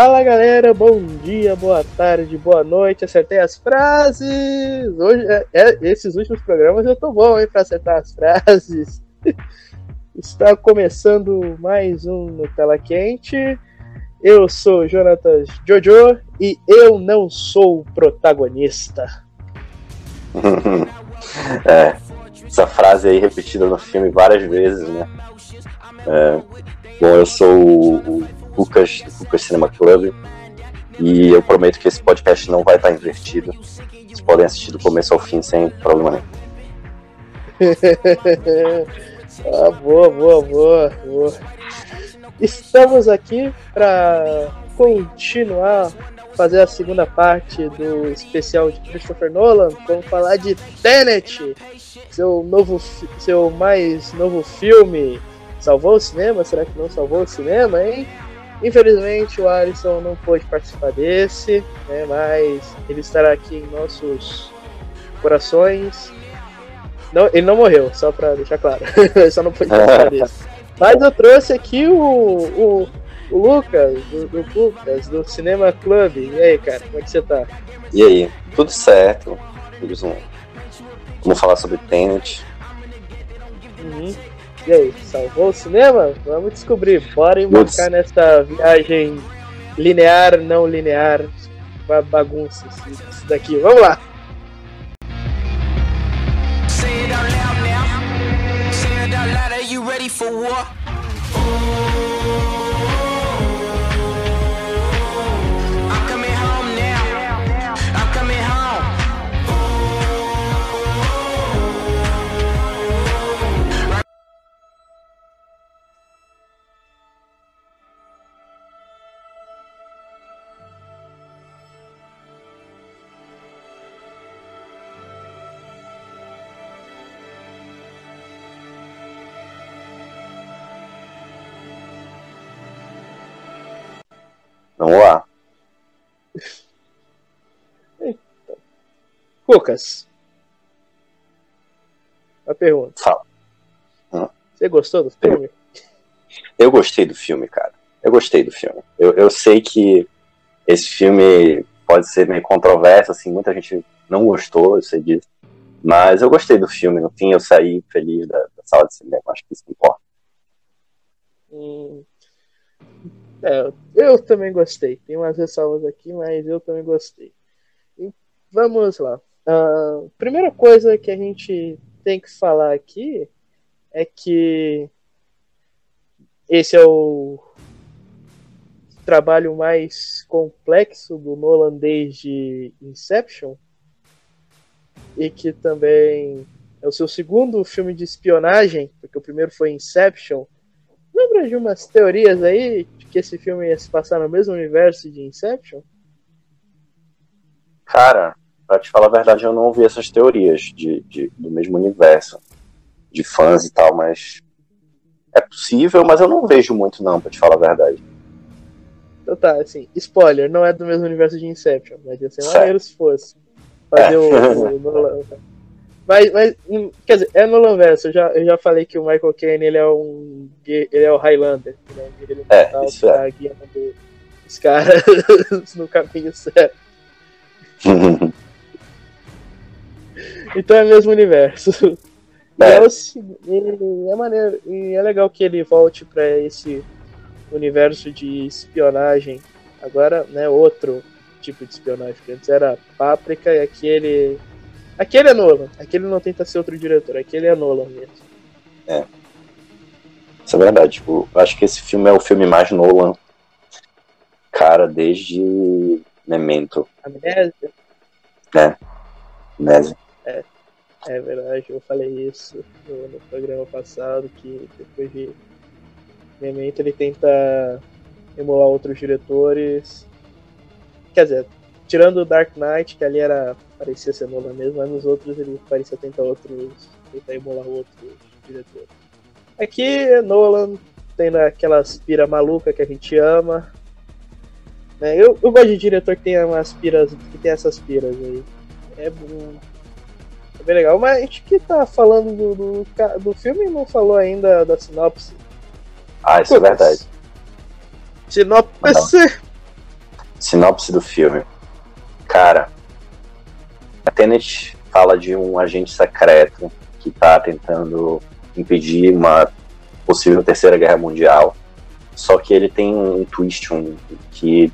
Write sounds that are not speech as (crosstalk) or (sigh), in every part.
Fala galera, bom dia, boa tarde, boa noite. Acertei as frases. Hoje, é, é, esses últimos programas eu tô bom, hein, pra acertar as frases. (laughs) Está começando mais um no Tela Quente. Eu sou Jonatas Jojo e eu não sou o protagonista. (laughs) é, essa frase aí repetida no filme várias vezes, né? É, bom, eu sou o, o Lucas, do Lucas Cinema Club. E eu prometo que esse podcast não vai estar invertido. Vocês podem assistir do começo ao fim sem problema nenhum. (laughs) ah, boa, boa, boa, boa. Estamos aqui para continuar fazer a segunda parte do especial de Christopher Nolan. Vamos falar de Tenet, seu novo, seu mais novo filme. Salvou o cinema? Será que não salvou o cinema, hein? Infelizmente o Alisson não pôde participar desse, né, mas ele estará aqui em nossos corações. Não, ele não morreu, só pra deixar claro. (laughs) ele só não pôde participar (laughs) desse. Mas eu trouxe aqui o, o, o Lucas, do, do, Lucas, do Cinema Club. E aí, cara, como é que você tá? E aí, tudo certo. Vamos falar sobre Tenet. Uhum. E aí, salvou o cinema? Vamos descobrir. Bora embarcar nessa viagem linear, não linear. Bagunça isso daqui. Vamos lá! Say it out loud now. Say it out loud. Are you ready for war? Vamos lá. Lucas. A pergunta. Fala. Hum. Você gostou do filme? Eu gostei do filme, cara. Eu gostei do filme. Eu, eu sei que esse filme pode ser meio controverso, assim, muita gente não gostou, eu sei disso. Mas eu gostei do filme. No fim, eu saí feliz da, da sala de cinema. Acho que isso importa. Hum, é, eu também gostei. Tem umas ressalvas aqui, mas eu também gostei. E vamos lá. Uh, primeira coisa que a gente tem que falar aqui é que esse é o trabalho mais complexo do Nolan desde Inception e que também é o seu segundo filme de espionagem, porque o primeiro foi Inception. Lembra de umas teorias aí que esse filme ia se passar no mesmo universo de Inception? Cara, pra te falar a verdade, eu não ouvi essas teorias de, de, do mesmo universo, de fãs e tal, mas é possível, mas eu não vejo muito não, pra te falar a verdade. Então tá, assim, spoiler, não é do mesmo universo de Inception, mas ia ser maneiro se fosse. Fazer é. o, o, mas, mas, hum, quer dizer, é no Lanverso. Eu já, eu já falei que o Michael Caine ele é um. Ele é o Highlander. Né? Ele é, isso tá é. guiando os caras (laughs) no caminho certo. (laughs) então é o mesmo universo. É. É, o, é maneiro. E é legal que ele volte para esse universo de espionagem. Agora, né, outro tipo de espionagem. Antes era Páprica e aqui ele Aquele é Nolan. Aquele não tenta ser outro diretor. Aquele é Nolan mesmo. É. Isso é verdade. Tipo, acho que esse filme é o filme mais Nolan. Cara, desde Memento. Amnésia? É. Amnésia. É. É verdade, eu falei isso no, no programa passado, que depois de Memento ele tenta emular outros diretores. Quer dizer, tirando o Dark Knight, que ali era parecia ser Nolan mesmo, mas nos outros ele parecia tentar outros, tentar emular outros diretores. Aqui Nolan tem aquela aspira maluca que a gente ama. Né? Eu, eu gosto de diretor que tem umas piras, que tem essas piras aí. É bom. É bem legal. Mas a gente que tá falando do, do, do filme não falou ainda da sinopse. Ah, isso é verdade. Sinopse. Sinopse do filme. Cara, Tenet fala de um agente secreto que está tentando impedir uma possível terceira guerra mundial. Só que ele tem um twist um, que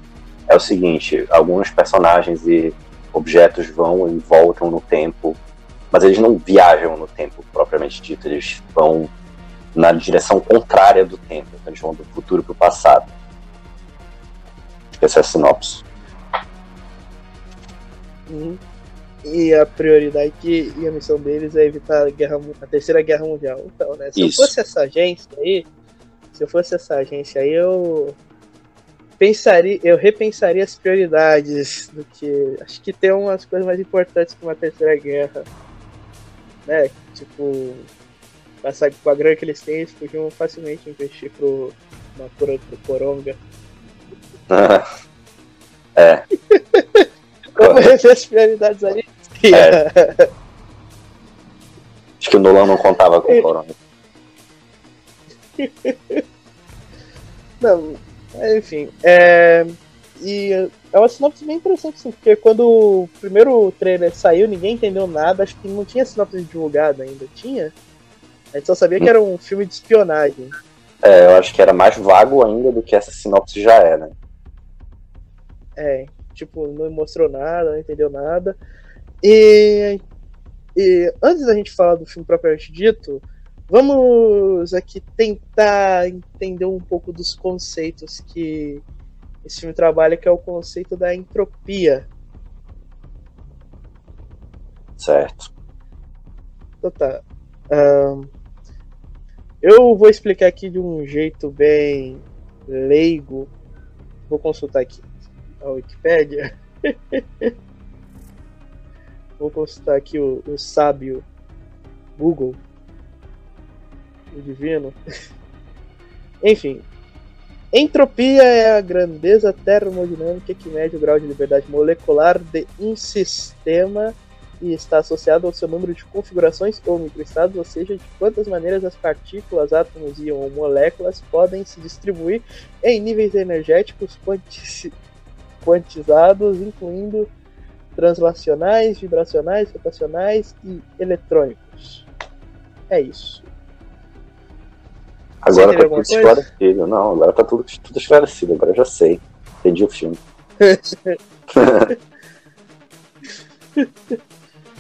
é o seguinte: alguns personagens e objetos vão e voltam no tempo, mas eles não viajam no tempo propriamente dito, eles vão na direção contrária do tempo, então eles vão do futuro para o passado. Essa é a sinopse. Uhum. E a prioridade e a missão deles é evitar a, guerra, a terceira guerra mundial. Então, né? Se Isso. eu fosse essa agência aí, se eu fosse essa agência aí, eu pensaria, eu repensaria as prioridades do que. Acho que tem umas coisas mais importantes que uma terceira guerra. Né? Tipo, passar com a grana que eles têm, eles podiam facilmente investir pro, uma cura pro Coronga. é. (laughs) Como rever as prioridades ali? É. (laughs) Acho que o Nolan não contava com o Coronga. Não, enfim. É... E é uma sinopse bem interessante, assim, porque quando o primeiro trailer saiu, ninguém entendeu nada. Acho que não tinha sinopse divulgada ainda. Tinha? A gente só sabia que era um filme de espionagem. É, eu acho que era mais vago ainda do que essa sinopse já é, né? É, tipo, não mostrou nada, não entendeu nada. E, e antes da gente falar do filme propriamente dito, vamos aqui tentar entender um pouco dos conceitos que esse filme trabalha, que é o conceito da entropia. Certo. Então tá. Um, eu vou explicar aqui de um jeito bem leigo. Vou consultar aqui a Wikipédia. (laughs) Vou consultar aqui o, o sábio Google. O divino. (laughs) Enfim. Entropia é a grandeza termodinâmica que mede o grau de liberdade molecular de um sistema e está associado ao seu número de configurações ou microestados, ou seja, de quantas maneiras as partículas, átomos, e ou moléculas podem se distribuir em níveis energéticos quantizados, incluindo translacionais, vibracionais, rotacionais e eletrônicos. É isso. Agora tá tudo esclarecido. Não, agora tá tudo, tudo esclarecido, agora eu já sei. Entendi o filme. (laughs)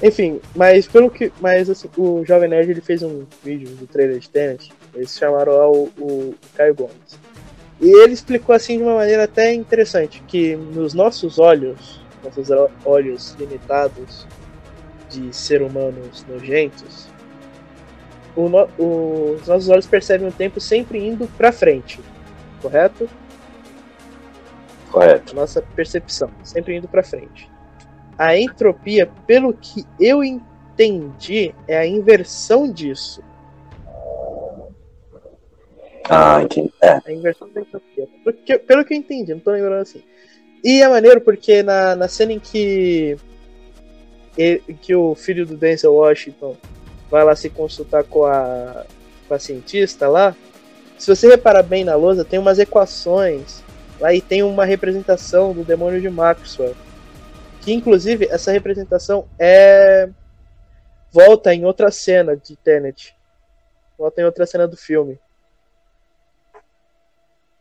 Enfim, mas pelo que. Mas assim, o Jovem Nerd ele fez um vídeo do trailer de Tenet. Eles chamaram lá o, o Caio Gomes. E ele explicou assim de uma maneira até interessante, que nos nossos olhos, nossos olhos limitados de ser humanos nojentos, o no, o, os nossos olhos percebem o tempo sempre indo para frente, correto? Correto. Nossa percepção, sempre indo para frente. A entropia, pelo que eu entendi, é a inversão disso. Ah, entendi. É. A inversão da entropia. Porque, pelo que eu entendi, não tô lembrando assim. E é maneiro porque na, na cena em que, ele, que o filho do Denzel Washington vai lá se consultar com a, com a cientista lá, se você reparar bem na lousa, tem umas equações lá e tem uma representação do demônio de Maxwell que inclusive essa representação é volta em outra cena de Tenet. Volta em outra cena do filme.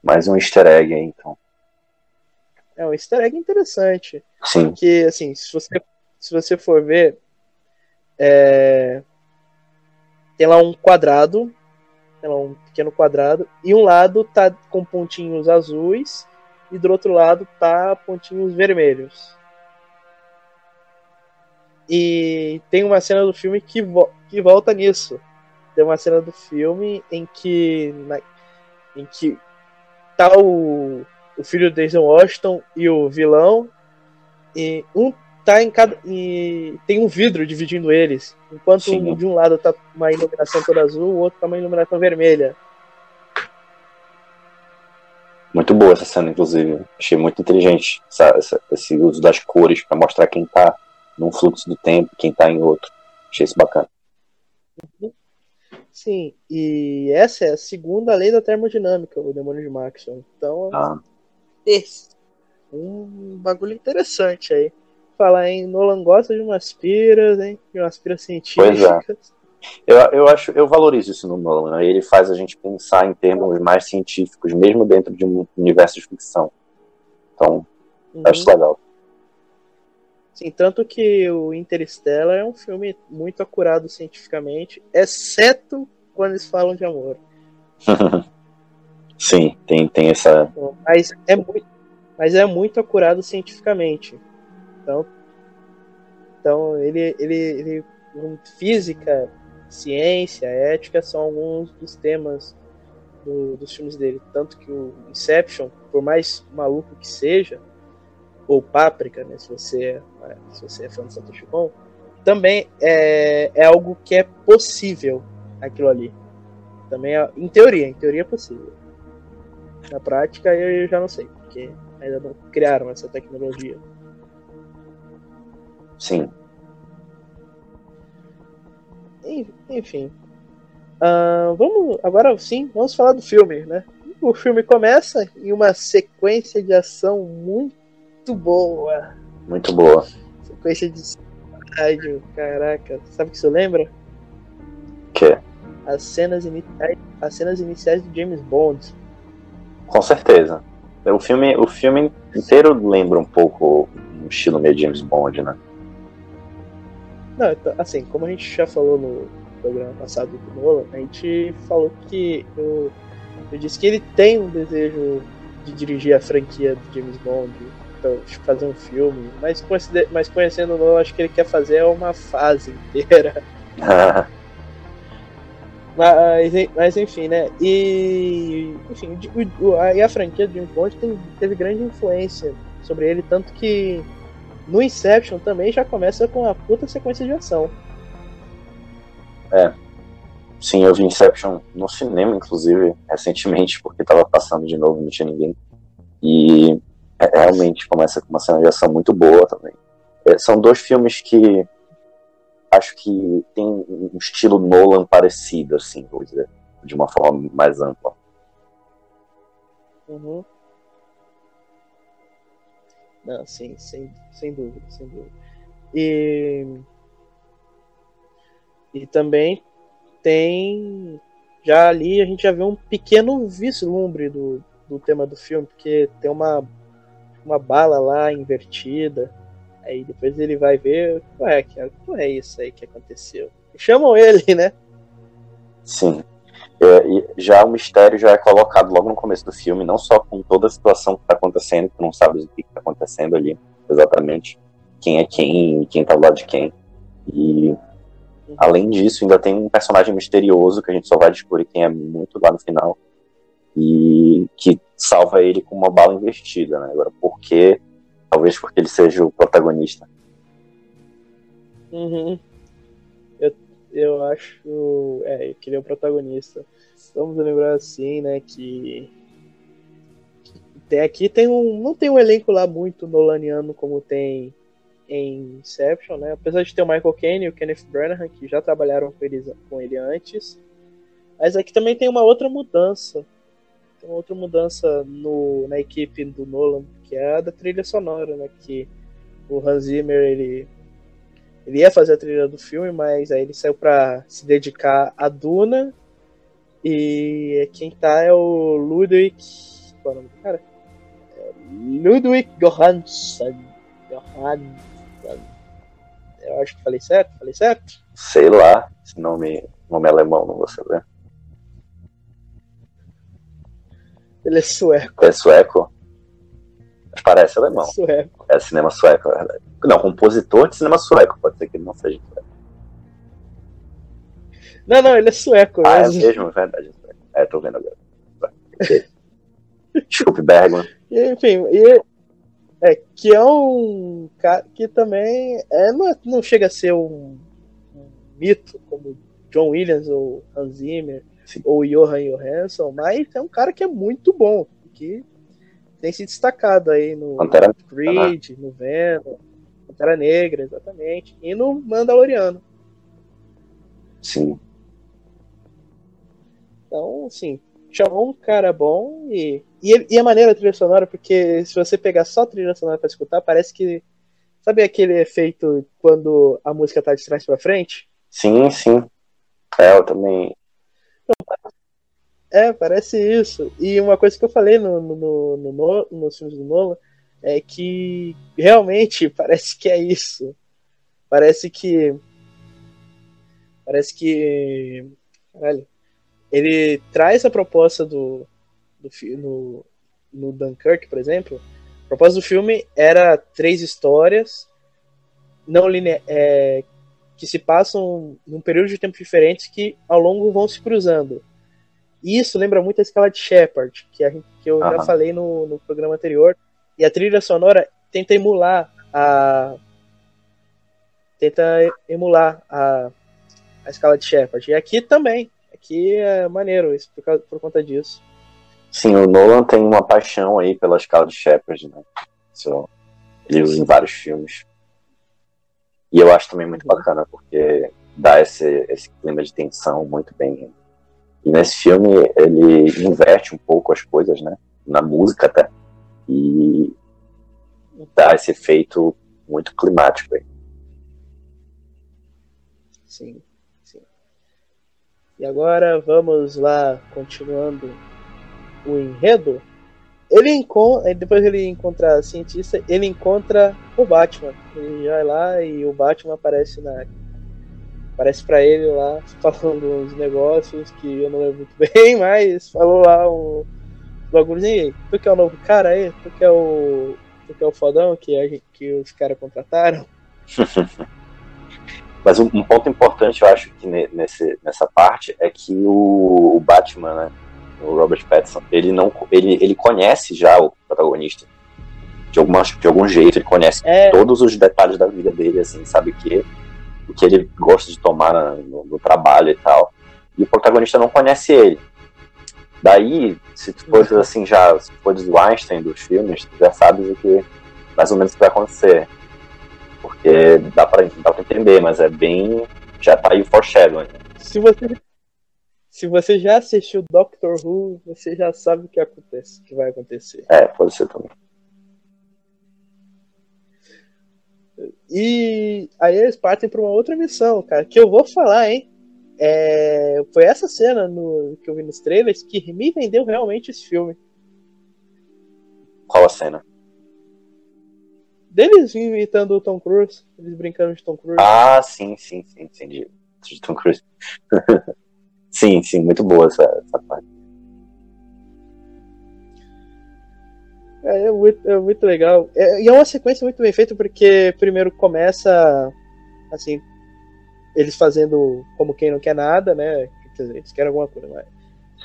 Mais um easter egg aí, então. É um easter egg interessante. Sim. Porque, assim, se você, se você for ver, é... tem lá um quadrado, tem lá um pequeno quadrado, e um lado tá com pontinhos azuis, e do outro lado tá pontinhos vermelhos. E tem uma cena do filme que, vo que volta nisso. Tem uma cena do filme em que. Na, em que tá o, o filho de Denzel Washington e o vilão. E um tá em cada. E tem um vidro dividindo eles. Enquanto um, de um lado tá uma iluminação toda azul, o outro tá uma iluminação vermelha. Muito boa essa cena, inclusive. Achei muito inteligente essa, essa, esse uso das cores para mostrar quem tá num fluxo do tempo, quem está em outro. Achei isso bacana. Sim, e essa é a segunda lei da termodinâmica, o demônio de Maxwell. Então, ah. esse, um bagulho interessante aí. Falar em Nolan gosta de umas piras, hein? De umas piras científicas. Pois é. Eu, eu acho, eu valorizo isso no Nolan. Né? Ele faz a gente pensar em termos mais científicos, mesmo dentro de um universo de ficção. Então, uhum. acho legal. Sim, tanto que o Interstellar é um filme muito acurado cientificamente, exceto quando eles falam de amor. (laughs) Sim, tem, tem essa. Mas é muito, mas é muito acurado cientificamente. Então, então ele, ele, ele física, ciência, ética são alguns dos temas do, dos filmes dele. Tanto que o Inception, por mais maluco que seja, ou Páprica, né, se você é, se você é fã de Satoshi Kon, também é, é algo que é possível aquilo ali. Também é, em teoria, em teoria é possível. Na prática eu já não sei, porque ainda não criaram essa tecnologia. Sim. Enfim. Uh, vamos agora sim, vamos falar do filme, né? O filme começa em uma sequência de ação muito boa. Muito boa. Sequência de rádio, caraca. Sabe o que isso lembra? Que? As cenas iniciais, as cenas iniciais do James Bond. Com certeza. O filme, o filme inteiro lembra um pouco um estilo meio James Bond, né? Não, então, assim, como a gente já falou no programa passado do Nolan, a gente falou que eu, eu disse que ele tem um desejo de dirigir a franquia do James Bond, fazer um filme, mas, mas conhecendo o Nolan, acho que ele quer fazer uma fase inteira. (laughs) Mas, mas enfim, né? E enfim, o, a, e a franquia do James Bond tem, teve grande influência sobre ele, tanto que no Inception também já começa com a puta sequência de ação. É. Sim, eu vi Inception no cinema, inclusive, recentemente, porque tava passando de novo, não tinha ninguém. E realmente começa com uma cena de ação muito boa também. É, são dois filmes que acho que tem um estilo Nolan parecido, assim, vou dizer, de uma forma mais ampla. Uhum. Não, sim, sem, sem dúvida, sem dúvida. E, e também tem. Já ali a gente já vê um pequeno vislumbre do, do tema do filme, porque tem uma, uma bala lá invertida Aí depois ele vai ver, ué, que é isso aí que aconteceu. E chamam ele, né? Sim. É, já o mistério já é colocado logo no começo do filme, não só com toda a situação que está acontecendo, que não sabe o que está acontecendo ali, exatamente, quem é quem e quem está do lado de quem. E além disso, ainda tem um personagem misterioso que a gente só vai descobrir quem é muito lá no final e que salva ele com uma bala investida, né? Agora, por que Talvez porque ele seja o protagonista. Uhum. Eu, eu acho. É, que ele é o protagonista. Vamos lembrar assim, né, que. Aqui tem um. Não tem um elenco lá muito nolaniano como tem em Inception, né? Apesar de ter o Michael Caine e o Kenneth Branagh, que já trabalharam com ele, com ele antes. Mas aqui também tem uma outra mudança. Tem outra mudança no, na equipe do Nolan, que é a da trilha sonora, né? Que o Hans Zimmer, ele, ele ia fazer a trilha do filme, mas aí ele saiu para se dedicar a Duna. E quem tá é o Ludwig. Qual é o nome do cara? É Ludwig Johansson. Johansson. Eu acho que falei certo? Falei certo? Sei lá, esse nome, nome alemão, não vou saber. Ele é sueco. É sueco? Parece alemão. Sueco. É cinema sueco, é verdade. Não, compositor de cinema sueco, pode ser que ele não seja sueco. Não, não, ele é sueco. Ah, é mesmo, é verdade. É, tô vendo agora. Desculpe, (laughs) Bergman. Enfim, e, é, que é um cara que também é, não, é, não chega a ser um, um mito como John Williams ou Hans Zimmer Sim. ou Johan Johansson, mas é um cara que é muito bom, que tem se destacado aí no Pantera Creed, no Venom, Pantera Negra, exatamente, e no Mandaloriano. Sim. Então, sim, chamou um cara bom e e, e a maneira a trilha sonora, porque se você pegar só a trilha sonora pra escutar, parece que. Sabe aquele efeito quando a música tá de trás pra frente? Sim, sim. É, eu também. É, parece isso. E uma coisa que eu falei no, no, no, no, nos filmes do Nolan é que realmente (laughs) parece que é isso. Parece que. Parece que. Caralho. Ele traz a proposta do. do no, no Dunkirk, por exemplo. A proposta do filme era três histórias não linea é, que se passam num período de tempo diferentes que ao longo vão se cruzando. E isso lembra muito a escala de Shepard, que, a gente, que eu já falei no, no programa anterior. E a trilha sonora tenta emular a. Tenta emular a, a escala de Shepard. E aqui também. Aqui é maneiro isso por, causa, por conta disso. Sim, o Nolan tem uma paixão aí pela escala de Shepard, né? Isso, ele usa em vários filmes. E eu acho também muito uhum. bacana, porque dá esse, esse clima de tensão muito bem e nesse filme ele inverte um pouco as coisas, né? Na música até. E dá esse efeito muito climático aí. Sim, sim. E agora vamos lá, continuando o enredo. Ele encontra, depois ele encontra a cientista, ele encontra o Batman. Ele vai lá e o Batman aparece na Parece para ele lá, (laughs) falando uns negócios que eu não lembro muito bem, (laughs) mas falou lá um bagulhozinho. Tu que é o novo cara aí? Tu que é o. Tu que é o fodão que, a gente, que os caras contrataram? (laughs) mas um, um, ponto importante, eu acho que nesse, nessa parte é que o, o Batman, né? O Robert Pattinson, ele não ele, ele conhece já o protagonista de, alguma, de algum jeito, ele conhece é... todos os detalhes da vida dele, assim, sabe que o que ele gosta de tomar no, no, trabalho e tal. E o protagonista não conhece ele. Daí, se tu fores uhum. assim, já, se fores o Einstein dos filmes, tu já sabes o que mais ou menos vai acontecer. Porque dá pra, dá pra entender, mas é bem. Já tá aí o foreshadowing. Se você, se você já assistiu Doctor Who, você já sabe o que acontece, o que vai acontecer. É, pode ser também. E aí eles partem para uma outra missão, cara, que eu vou falar, hein? É, foi essa cena no, que eu vi nos trailers que me vendeu realmente esse filme. Qual a cena? Deles imitando o Tom Cruise, eles brincando de Tom Cruise. Ah, sim, sim, sim, sim, de, de Tom Cruise. (laughs) sim, sim, muito boa essa, essa parte. É, é, muito, é muito legal. É, e é uma sequência muito bem feita, porque primeiro começa assim, eles fazendo como quem não quer nada, né? Quer dizer, eles querem alguma coisa, mas.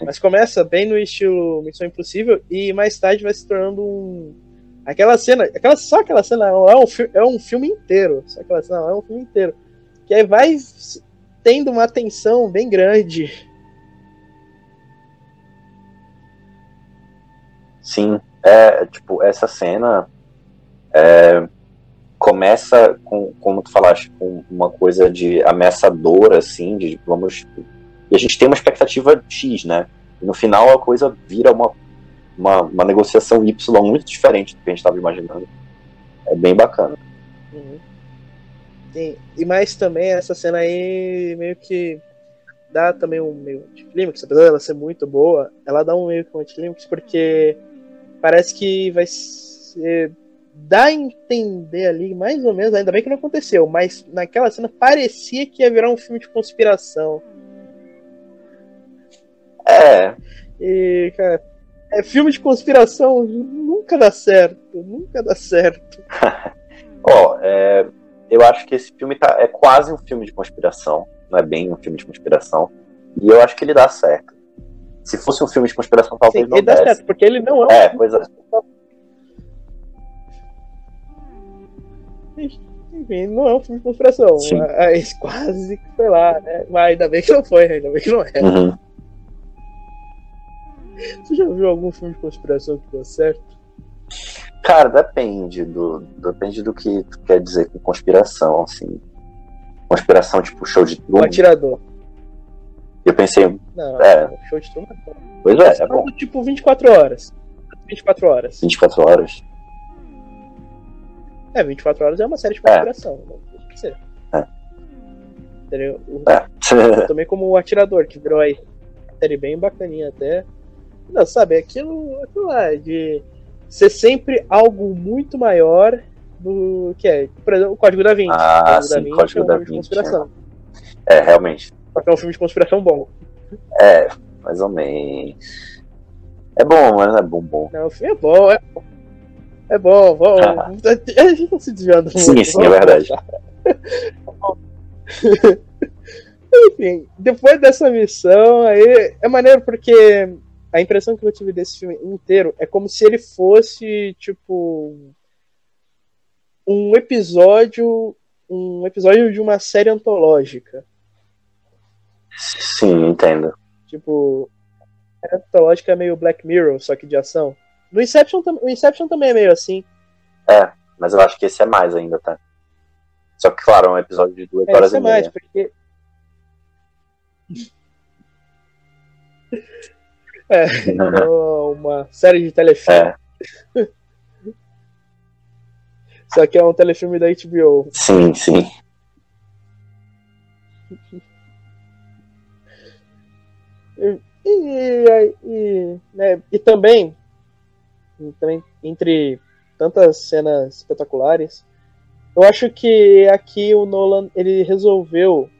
Mas começa bem no estilo Missão Impossível e mais tarde vai se tornando um. Aquela cena, aquela, só aquela cena é um, é um filme inteiro. Só aquela cena é um filme inteiro. Que aí vai tendo uma tensão bem grande. Sim, é, tipo, essa cena é, começa com, como tu falaste, com uma coisa de ameaçadora, assim, de vamos. E a gente tem uma expectativa X, né? E no final a coisa vira uma, uma, uma negociação Y muito diferente do que a gente estava imaginando. É bem bacana. Uhum. E mais também essa cena aí meio que dá também um meio anticlímax, apesar dela ser muito boa, ela dá um meio que um porque parece que vai ser. dá a entender ali, mais ou menos, ainda bem que não aconteceu, mas naquela cena parecia que ia virar um filme de conspiração. É. E, cara, é filme de conspiração nunca dá certo, nunca dá certo. (laughs) Ó, oh, é, eu acho que esse filme tá, é quase um filme de conspiração, não é bem um filme de conspiração, e eu acho que ele dá certo. Se fosse um filme de conspiração, talvez Sim, não ele desse. Certo, porque ele não é um É, pois é. Enfim, não é um filme de conspiração. Sim. Mas quase que foi lá, né? Mas ainda bem que não foi, ainda bem que não é. Uhum. Você já viu algum filme de conspiração que deu certo? Cara, depende do, depende do que tu quer dizer com conspiração, assim. Conspiração tipo show de. O atirador. Eu pensei. Não, é. show de turma Pois é, é bom. Tipo 24 horas. 24 horas. 24 horas? É, 24 horas é uma série de conspiração. É. Não ser. É. Entendeu? É. (laughs) também como o Atirador, que virou aí. Série bem bacaninha até. Não, sabe, aquilo, aquilo lá de ser sempre algo muito maior do que é, por exemplo, o Código da Vinci. Ah, o Código sim, da Vinci Código é um da Vinci. É. é, realmente. Só que é um filme de conspiração bom. É, mais ou menos. É bom, mas não é bom bom. Não, o filme é bom, é bom. É bom, bom. Ah. A gente tá se desviando Sim, muito. sim, é verdade. (laughs) Enfim, depois dessa missão, aí é maneiro porque a impressão que eu tive desse filme inteiro é como se ele fosse, tipo, um episódio, um episódio de uma série antológica. Sim, entendo. Tipo, a antológica é meio Black Mirror, só que de ação. No Inception, o Inception também é meio assim. É, mas eu acho que esse é mais ainda, tá? Só que, claro, é um episódio de duas é, horas e (laughs) é meia. mais, porque... É, uma série de telefilme. É. Isso aqui é um telefilme da HBO. Sim, sim. (laughs) E, e, e, né, e também, também, entre tantas cenas espetaculares, eu acho que aqui o Nolan ele resolveu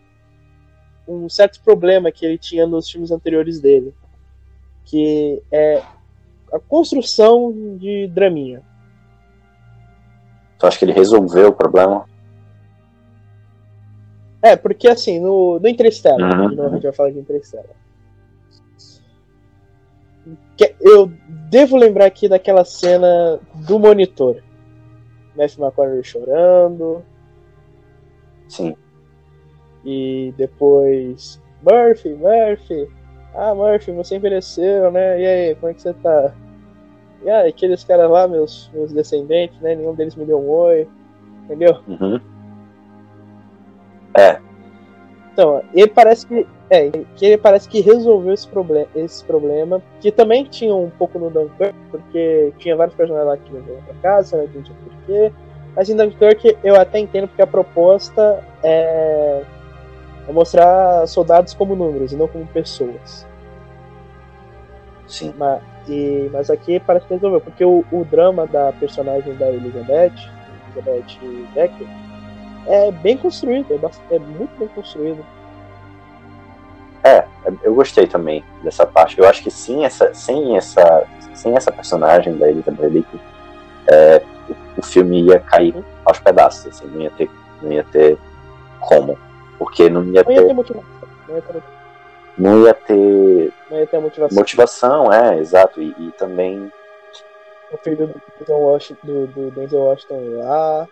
um certo problema que ele tinha nos filmes anteriores dele, que é a construção de draminha. Tu acha que ele resolveu o problema? É, porque assim, no, no Interstellar, uhum. de novo a gente vai falar de Interstellar. Eu devo lembrar aqui daquela cena do monitor. Matthew McConaughey chorando. Sim. E depois, Murphy, Murphy. Ah, Murphy, você envelheceu, né? E aí, como é que você tá? E aí, aqueles caras lá, meus, meus descendentes, né? Nenhum deles me deu um oi. Entendeu? Uhum. É. Então, ele parece que. É, que ele parece que resolveu esse, problem esse problema. Que também tinha um pouco no Dunkirk, porque tinha vários personagens lá que não iam pra casa, né? Não tinha porquê. Mas em Dunkirk eu até entendo porque a proposta é, é mostrar soldados como números e não como pessoas. Sim. Mas, e, mas aqui parece que resolveu, porque o, o drama da personagem da Elizabeth, Elizabeth Becker, é bem construído, é, bastante, é muito bem construído. É, eu gostei também dessa parte. Eu acho que sim, essa, sem, essa, sem essa personagem da Elizabeth Becker, é, o, o, filme ia cair aos pedaços, assim, não ia ter, não ia ter como. Porque não ia não Ia ter motivação. Não ia ter não ia ter, não ia ter motivação. motivação, é, exato, e, e também o filho do do, do Denzel Washington lá,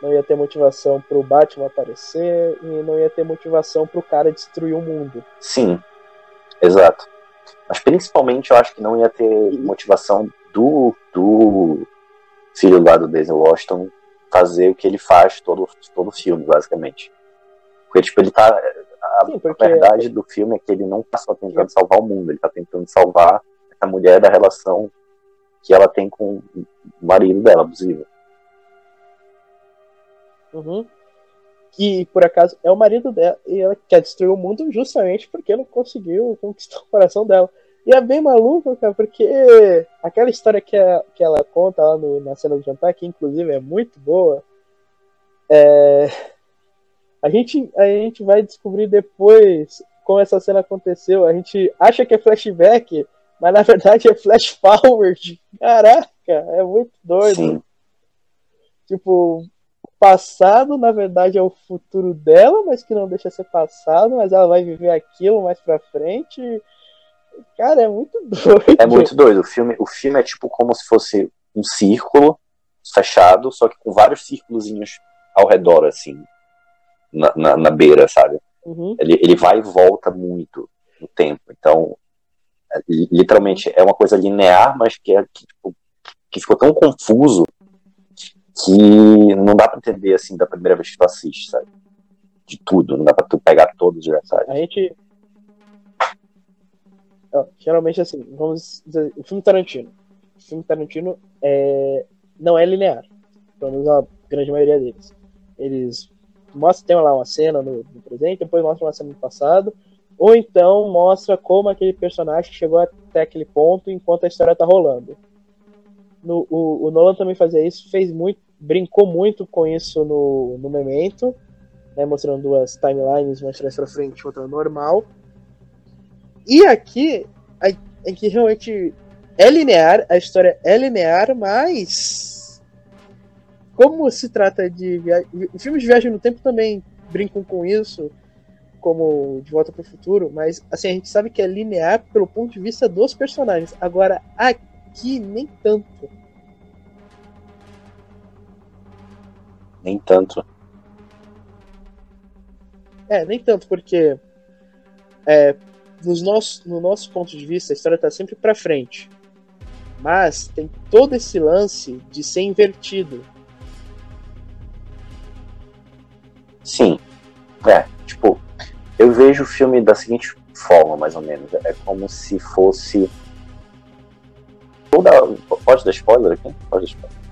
não ia ter motivação pro Batman aparecer e não ia ter motivação pro cara destruir o mundo. Sim, exato. Mas principalmente eu acho que não ia ter motivação do, do filho lá do Denzel Washington fazer o que ele faz todo todo filme, basicamente. Porque tipo, ele tá a, Sim, porque... a verdade do filme é que ele não está só tentando salvar o mundo, ele está tentando salvar essa mulher da relação que ela tem com o marido dela, abusiva. Uhum. Que por acaso é o marido dela e ela quer destruir o mundo justamente porque não conseguiu conquistar o coração dela. E é bem maluco, cara, porque aquela história que, a, que ela conta lá no, na cena do jantar, que inclusive é muito boa, é, a gente, a gente vai descobrir depois como essa cena aconteceu. A gente acha que é flashback, mas na verdade é flash forward. Caraca, é muito doido. Sim. Tipo, passado na verdade é o futuro dela, mas que não deixa ser passado, mas ela vai viver aquilo mais pra frente. Cara, é muito (laughs) doido. É muito doido. O filme, o filme é tipo como se fosse um círculo fechado, só que com vários círculos ao redor, assim na, na, na beira, sabe? Uhum. Ele, ele vai e volta muito no tempo. Então, é, literalmente é uma coisa linear, mas que, é, que, tipo, que ficou tão confuso que não dá para entender assim da primeira vez que tu assiste, sabe? De tudo, não dá pra tu pegar todos os detalhes. A gente. geralmente assim, vamos dizer, o filme Tarantino. filme Tarantino é, não é linear. Pelo menos a grande maioria deles. Eles mostram, tem lá uma cena no, no presente, depois mostra uma cena no passado, ou então mostra como aquele personagem chegou até aquele ponto enquanto a história tá rolando. No, o, o, Nolan também fazia isso, fez muito, brincou muito com isso no, no Memento, né, mostrando duas timelines, uma atrás pra frente, outra normal. E aqui, aqui realmente é linear, a história é linear, mas como se trata de filmes de viagem no tempo também brincam com isso, como De Volta para o Futuro, mas assim a gente sabe que é linear pelo ponto de vista dos personagens. Agora aqui nem tanto. Nem tanto. É, nem tanto, porque é, nos nossos, no nosso ponto de vista, a história está sempre para frente. Mas tem todo esse lance de ser invertido. Sim. É, tipo, eu vejo o filme da seguinte forma, mais ou menos. É como se fosse. Toda... Pode dar spoiler aqui? Pode dar spoiler.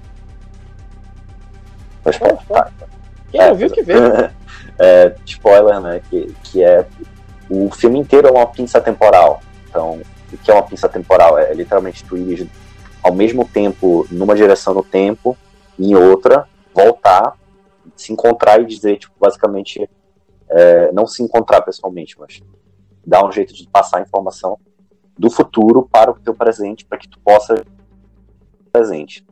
Pode, pode. Tá. Quem é, ouviu que vê. (laughs) é, spoiler, né? Que, que é. O filme inteiro é uma pinça temporal. Então, o que é uma pinça temporal? É, literalmente tu ir ao mesmo tempo numa direção no tempo e em outra, voltar, se encontrar e dizer, tipo, basicamente, é, não se encontrar pessoalmente, mas dar um jeito de passar a informação do futuro para o teu presente, para que tu possa presente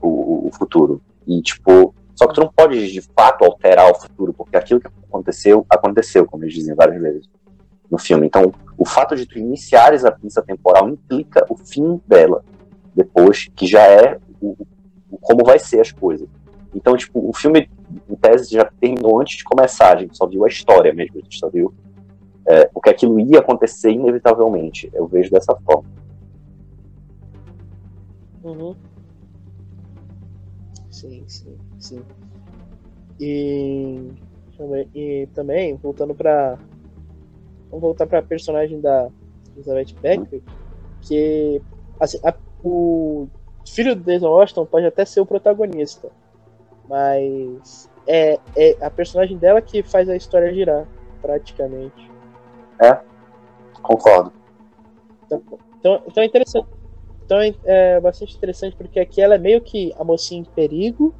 o, o, futuro. E, tipo, só que tu não pode, de fato, alterar o futuro, porque aquilo que aconteceu, aconteceu, como eles dizem várias vezes no filme. Então, o fato de tu iniciares a pinça temporal implica o fim dela depois, que já é o, o, como vai ser as coisas. Então, tipo, o filme, em tese, já terminou antes de começar, a gente só viu a história mesmo, a gente só viu é, porque aquilo ia acontecer inevitavelmente. Eu vejo dessa forma. Uhum. Sim, sim, sim. E, e também, voltando para Vamos voltar para a personagem da Elizabeth Becker, que assim, a, o filho do Denzel Washington pode até ser o protagonista, mas é, é a personagem dela que faz a história girar, praticamente. É, concordo. Então, então, então é interessante. Então é, é bastante interessante porque aqui ela é meio que a mocinha em perigo,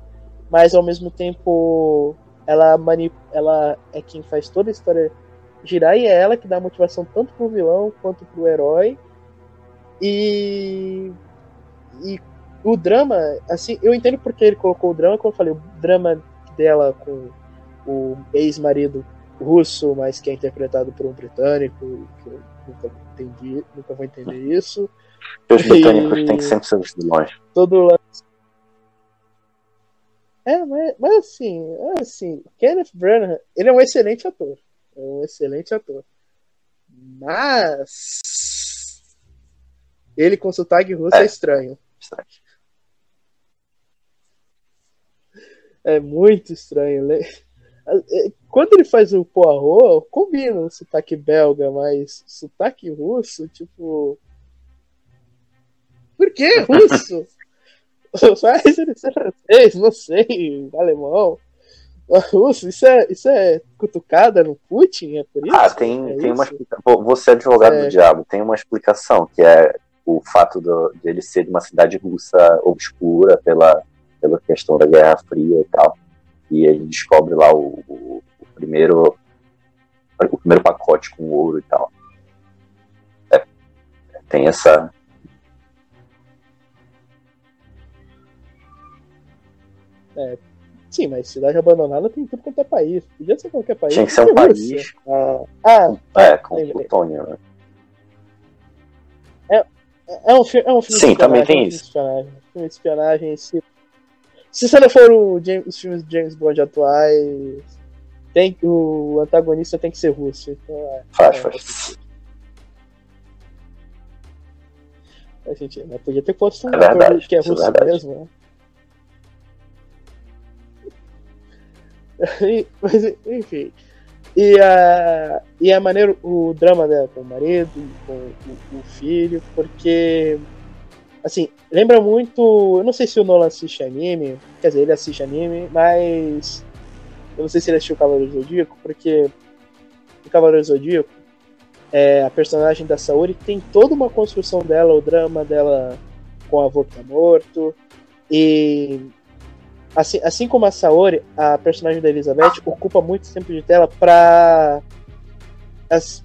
mas ao mesmo tempo ela, manip ela é quem faz toda a história girar e é ela que dá motivação tanto pro vilão quanto pro herói. E. E o drama, assim, eu entendo porque ele colocou o drama, como eu falei, o drama dela com o ex-marido russo, mas que é interpretado por um britânico, que eu nunca entendi, nunca vou entender isso. Os britânicos têm que sempre ser de longe. Todo lance. É, mas, mas assim, assim, Kenneth Branagh, ele é um excelente ator. É um excelente ator. Mas. Ele com sotaque russo é, é estranho. estranho. É muito estranho. Né? Quando ele faz o Poirot, combina o sotaque belga, mas sotaque russo, tipo. Por que russo? (laughs) Ser francês, não sei, alemão. Russo, isso é, isso é cutucada no Putin? É por isso? Ah, tem, é tem uma explicação. Você é advogado é. do diabo, tem uma explicação, que é o fato do, de ele ser de uma cidade russa obscura pela, pela questão da Guerra Fria e tal. E ele descobre lá o, o, o primeiro o primeiro pacote com ouro e tal. É, tem essa. É, Sim, mas cidade abandonada tem tudo quanto é país. Podia ser qualquer país. Tinha que ser um país. Ah, ah, é, com plutônio, né? É, é, um, é um filme Sim, também tem é isso. Filme de filme de espionagem. Se, se você não for o James, os filmes de James Bond atuais, tem, o antagonista tem que ser russo. Então, é, faz, é, faz. Faz sentido. Mas podia ter posto um é verdade, que é, é russo mesmo, né? Mas, (laughs) enfim. E a, e a maneira, o drama dela com o marido, com o, o filho, porque Assim, lembra muito. Eu não sei se o Nolan assiste anime, quer dizer, ele assiste anime, mas. Eu não sei se ele assistiu o Cavaleiro Zodíaco, porque o Cavaleiro Zodíaco, é, a personagem da Saori tem toda uma construção dela, o drama dela com o avô que tá morto. E assim, assim como a Saori, a personagem da Elizabeth ocupa muito tempo de tela para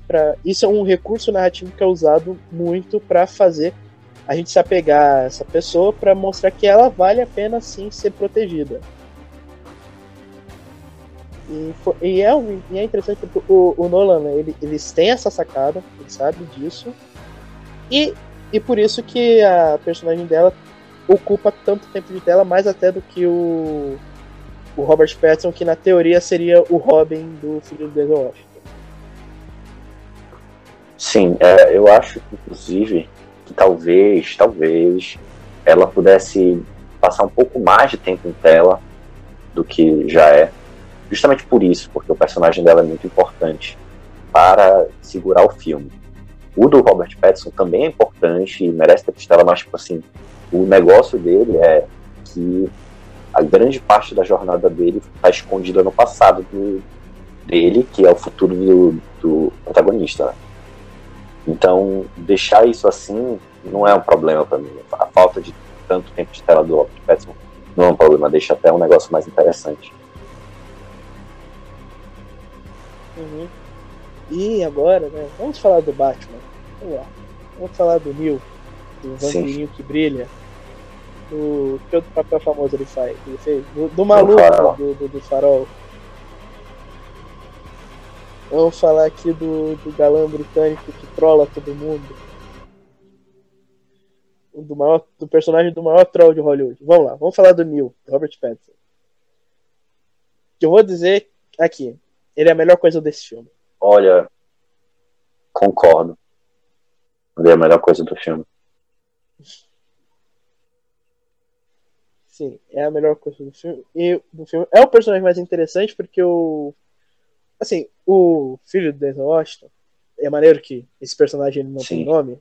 pra, isso é um recurso narrativo que é usado muito para fazer a gente se apegar a essa pessoa para mostrar que ela vale a pena sim ser protegida. E, e, é, e é interessante porque o, o Nolan, né, ele, eles têm essa sacada, ele sabe disso, e, e por isso que a personagem dela ocupa tanto tempo de tela, mais até do que o, o Robert Pattinson, que na teoria seria o Robin do filho do Denzel Washington. Sim, é, eu acho, inclusive, que talvez, talvez, ela pudesse passar um pouco mais de tempo em tela do que já é. Justamente por isso, porque o personagem dela é muito importante para segurar o filme. O do Robert Pattinson também é importante e merece ter tela, mas, tipo assim, o negócio dele é que a grande parte da jornada dele está escondida no passado do, dele, que é o futuro do, do protagonista. Né? Então, deixar isso assim não é um problema para mim. A falta de tanto tempo de tela do Robert não é um problema, deixa até um negócio mais interessante. Uhum. E agora, né? Vamos falar do Batman. Vamos lá. Vamos falar do Neil, do vampirinho que brilha. Do, que outro papel famoso ele faz? Ele fez? Do, do maluco do, do, do farol. Vamos falar aqui do, do galã britânico que trola todo mundo. Do, maior, do personagem do maior troll de Hollywood. Vamos lá, vamos falar do Neil, Robert Pattinson. Que eu vou dizer aqui, ele é a melhor coisa desse filme. Olha, concordo. Ele é a melhor coisa do filme. Sim, é a melhor coisa do filme. E do filme é o personagem mais interessante porque o Assim, o filho do Denzel Washington, é maneiro que esse personagem não Sim. tem nome.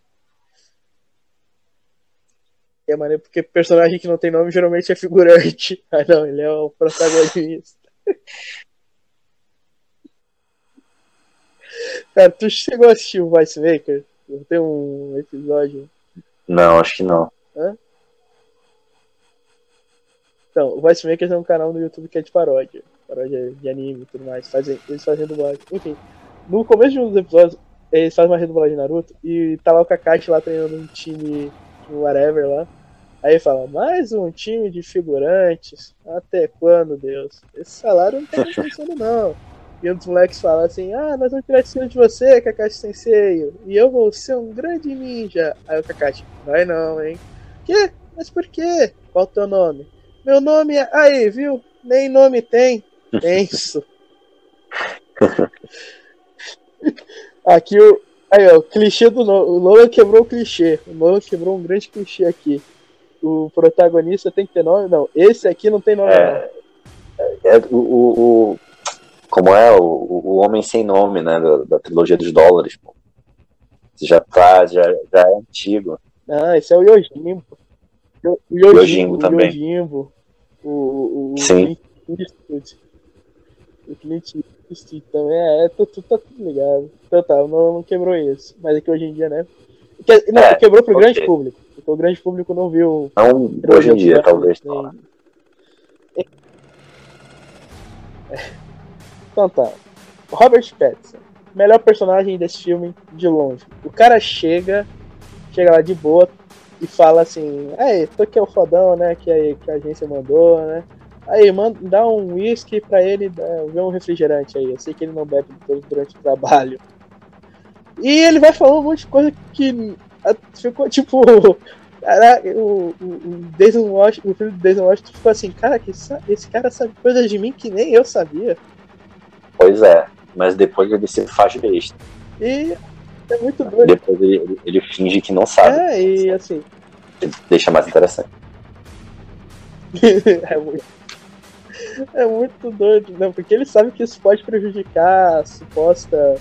É maneiro porque personagem que não tem nome geralmente é figurante. (laughs) Ah, não, ele é o protagonista. (laughs) Cara, tu chegou a assistir o Vice Maker? Tem um episódio. Não, acho que não. Hã? Então, o Vice Maker é um canal no YouTube que é de paródia paródia de anime e tudo mais. Fazem, eles fazem redublagem. Enfim, no começo de um dos episódios, eles fazem uma redublagem de Naruto e tá lá o Kakashi lá treinando um time, um whatever lá. Aí ele fala, mais um time de figurantes. Até quando, Deus? Esse salário não tá (laughs) pensando não. E um dos moleques fala assim, ah, nós vamos tirar esse de você, Kakashi Sensei. E eu vou ser um grande ninja. Aí o Kakashi, vai não, hein? Que? Mas por quê? Qual o teu nome? Meu nome é. Aí, viu? Nem nome tem. (laughs) Tenso. (laughs) aqui o. Aí, ó, o clichê do Nolan. O Nolan quebrou o clichê. O Nolan quebrou um grande clichê aqui. O protagonista tem que ter nome? Não, esse aqui não tem nome. É, é o, o, Como é? O, o Homem Sem Nome, né? Da, da trilogia dos dólares, pô. Já tá, já, já é antigo. Ah, esse é o Yojimbo. O Yojimbo, Yojimbo também. Yojimbo, o, o, o Sim. O Clint Eastwood também é, tu, tu, tá tudo ligado. Então tá, não, não quebrou isso. Mas é que hoje em dia, né? Que, não, é, quebrou pro okay. grande público. Porque o grande público não viu. Não, hoje em dia, talvez. Não. É. Robert Pattinson. Melhor personagem desse filme de longe. O cara chega, chega lá de boa e fala assim: Ei, tô aqui é o fodão, né? Que a, que a agência mandou, né? Aí, manda, dá um whisky pra ele, vê um refrigerante aí. Eu sei que ele não bebe durante o trabalho. E ele vai falando um monte de coisa que ficou tipo. (laughs) Caraca, o, o, o, Washington, o filho do Jason Washington ficou assim, cara, que esse cara sabe coisas de mim que nem eu sabia. Pois é, mas depois ele se faz besta. E é muito doido. Depois ele, ele finge que não sabe. É, e assim. Deixa mais interessante. (laughs) é muito é muito doido, né? Porque ele sabe que isso pode prejudicar a suposta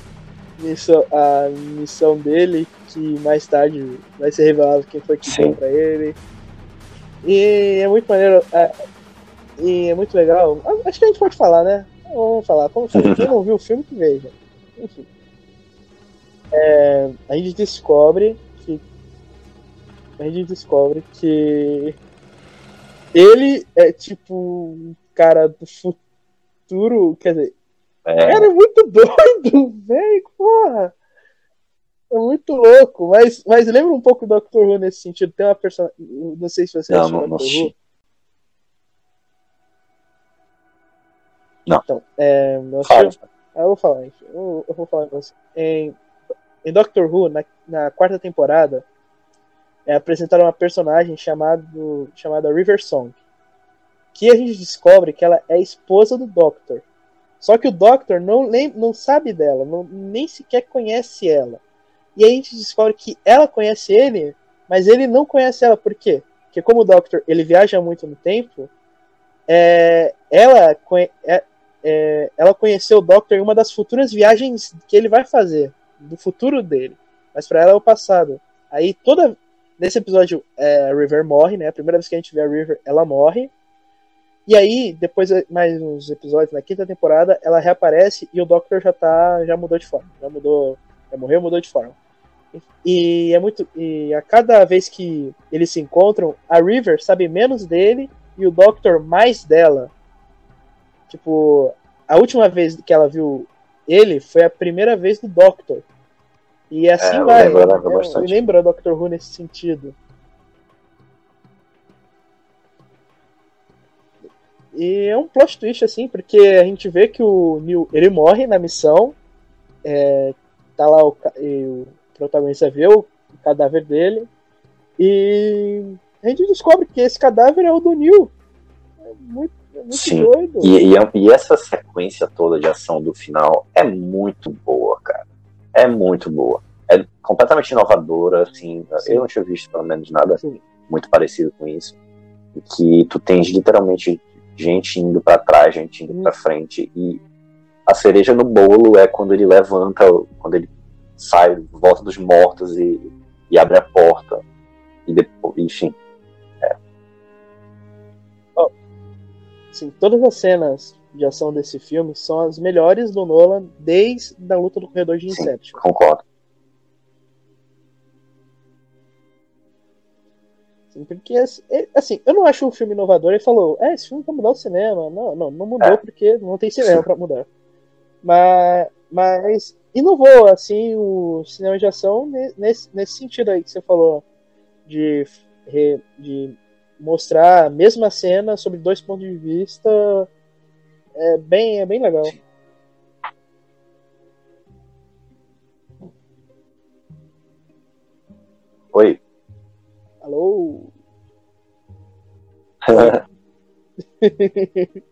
missão, a missão dele, que mais tarde vai ser revelado quem foi que deu pra ele. E é muito maneiro. É, e é muito legal. Acho que a gente pode falar, né? Vamos falar. Como quem não viu o filme, que veja. Enfim. É, a gente descobre que. A gente descobre que. Ele é tipo um cara do futuro. Quer dizer. É. Cara, é muito doido, (laughs) velho. Porra. É muito louco, mas, mas lembra um pouco do Doctor Who nesse sentido. Tem uma personagem. Não sei se você não, não, Doctor não. Who. Não. Então, é, Fala. Ah, eu vou falar, eu, eu vou falar pra você. Em, em Doctor Who, na, na quarta temporada, é, apresentaram uma personagem chamado, chamada River Song. Que a gente descobre que ela é esposa do Doctor. Só que o Doctor não, não sabe dela, não, nem sequer conhece ela. E aí a gente descobre que ela conhece ele, mas ele não conhece ela. Por quê? Porque como o Doctor ele viaja muito no tempo, é, ela, é, é, ela conheceu o Doctor em uma das futuras viagens que ele vai fazer, do futuro dele. Mas para ela é o passado. Aí toda nesse episódio é, a River morre, né? A primeira vez que a gente vê a River, ela morre. E aí, depois mais uns episódios na quinta temporada, ela reaparece e o Doctor já tá já mudou de forma, já mudou, já morreu, mudou de forma. E é muito. E a cada vez que eles se encontram, a River sabe menos dele e o Doctor mais dela. Tipo, a última vez que ela viu ele foi a primeira vez do Doctor. E assim é, vai. Eu lembro, eu, Doctor Who nesse sentido. E é um plot twist, assim, porque a gente vê que o Neil, ele morre na missão. É, tá lá o, o protagonista vê o cadáver dele e a gente descobre que esse cadáver é o do Neil. É muito, é muito Sim. doido. E, e, e, essa sequência toda de ação do final é muito boa, cara. É muito boa. É completamente inovadora, assim. Sim. Eu não tinha visto, pelo menos, nada Sim. muito parecido com isso. E que tu tens literalmente gente indo para trás, gente indo para frente. E a cereja no bolo é quando ele levanta, quando ele sai, volta dos mortos e, e abre a porta. E depois, enfim. Sim, todas as cenas de ação desse filme são as melhores do Nolan desde a luta do corredor de Inception. Sim, concordo. Porque assim, eu não acho um filme inovador. Ele falou, é, esse filme vai mudar o cinema. Não, não, não mudou é. porque não tem cinema para mudar. Mas, mas inovou assim o cinema de ação nesse, nesse sentido aí que você falou de, de mostrar a mesma cena sobre dois pontos de vista é bem é bem legal Oi alô (laughs)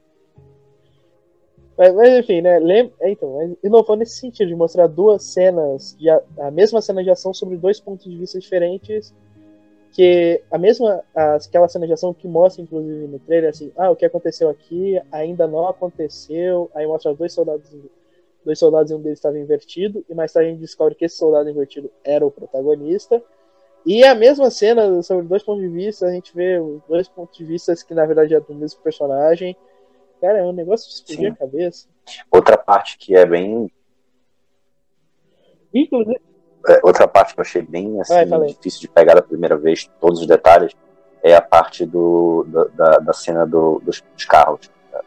Mas, mas, enfim, né? Lembra, é, então, inovou nesse sentido de mostrar duas cenas, de, a mesma cena de ação sobre dois pontos de vista diferentes. Que a mesma, aquela cena de ação que mostra, inclusive, no trailer, assim, ah, o que aconteceu aqui ainda não aconteceu. Aí mostra dois soldados, dois soldados e um deles estava invertido. E mais tarde a gente descobre que esse soldado invertido era o protagonista. E a mesma cena sobre dois pontos de vista, a gente vê os dois pontos de vista que na verdade é do mesmo personagem. Cara, é um negócio de explodir a cabeça. Outra parte que é bem. Inclusive. É, outra parte que eu achei bem assim, difícil de pegar da primeira vez, todos os detalhes, é a parte do, da, da cena do, dos, dos carros, da,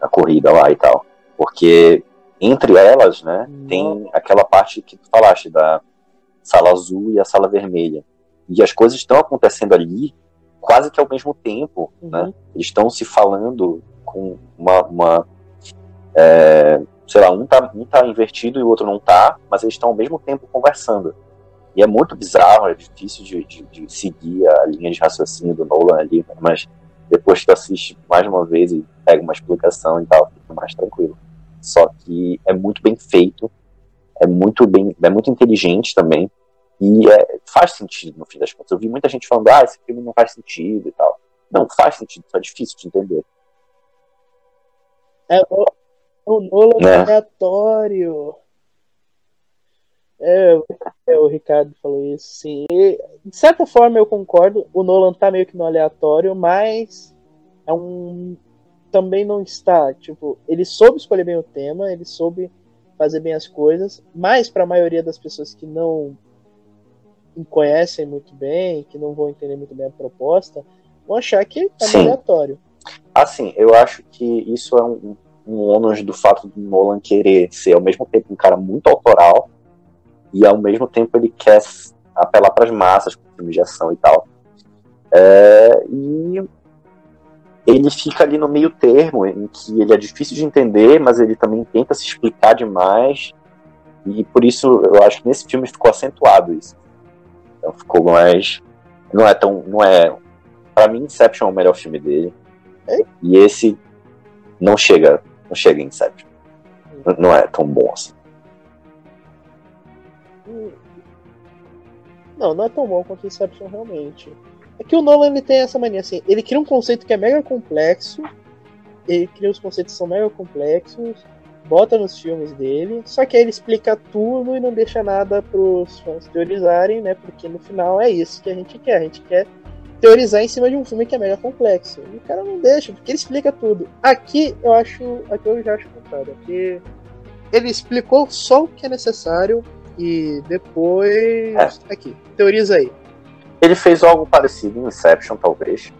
da, corrida lá e tal. Porque entre elas, né, tem aquela parte que tu falaste, da sala azul e a sala vermelha. E as coisas estão acontecendo ali quase que ao mesmo tempo, né? uhum. né? Eles estão se falando com uma, uma é, sei lá, um tá, um tá invertido e o outro não tá, mas eles estão ao mesmo tempo conversando. E é muito bizarro, é difícil de, de, de, seguir a linha de raciocínio do Nolan ali, mas depois que tu assiste mais uma vez e pega uma explicação e tal, fica mais tranquilo. Só que é muito bem feito, é muito bem, é muito inteligente também, e é, faz sentido no fim das contas. Eu vi muita gente falando, ah, esse filme não faz sentido e tal. Não, faz sentido, só é difícil de entender. É o Nolan é. aleatório. É, é, o Ricardo falou isso, sim. E, de certa forma eu concordo. O Nolan tá meio que no aleatório, mas é um. Também não está. Tipo, ele soube escolher bem o tema, ele soube fazer bem as coisas, mas para a maioria das pessoas que não conhecem muito bem, que não vão entender muito bem a proposta, vão achar que é aleatório. Assim, eu acho que isso é um, um ônus do fato do Nolan querer ser ao mesmo tempo um cara muito autoral e ao mesmo tempo ele quer apelar para as massas com filmes de ação e tal. É, e ele fica ali no meio termo, em que ele é difícil de entender, mas ele também tenta se explicar demais. E por isso eu acho que nesse filme ficou acentuado isso. Então ficou mais. Não é tão. Não é. Pra mim, Inception é o melhor filme dele. É? E esse não chega. Não chega em Inception. Não é tão bom assim. Não, não é tão bom quanto Inception realmente. É que o Nolan ele tem essa mania assim, ele cria um conceito que é mega complexo, ele cria os conceitos que são mega complexos, bota nos filmes dele, só que aí ele explica tudo e não deixa nada pros fãs teorizarem, né? Porque no final é isso que a gente quer, a gente quer teorizar em cima de um filme que é mega complexo. E o cara não deixa, porque ele explica tudo. Aqui eu acho, aqui eu já acho contrário, aqui ele explicou só o que é necessário e depois. É. Aqui, teoriza aí. Ele fez algo parecido em Inception, talvez.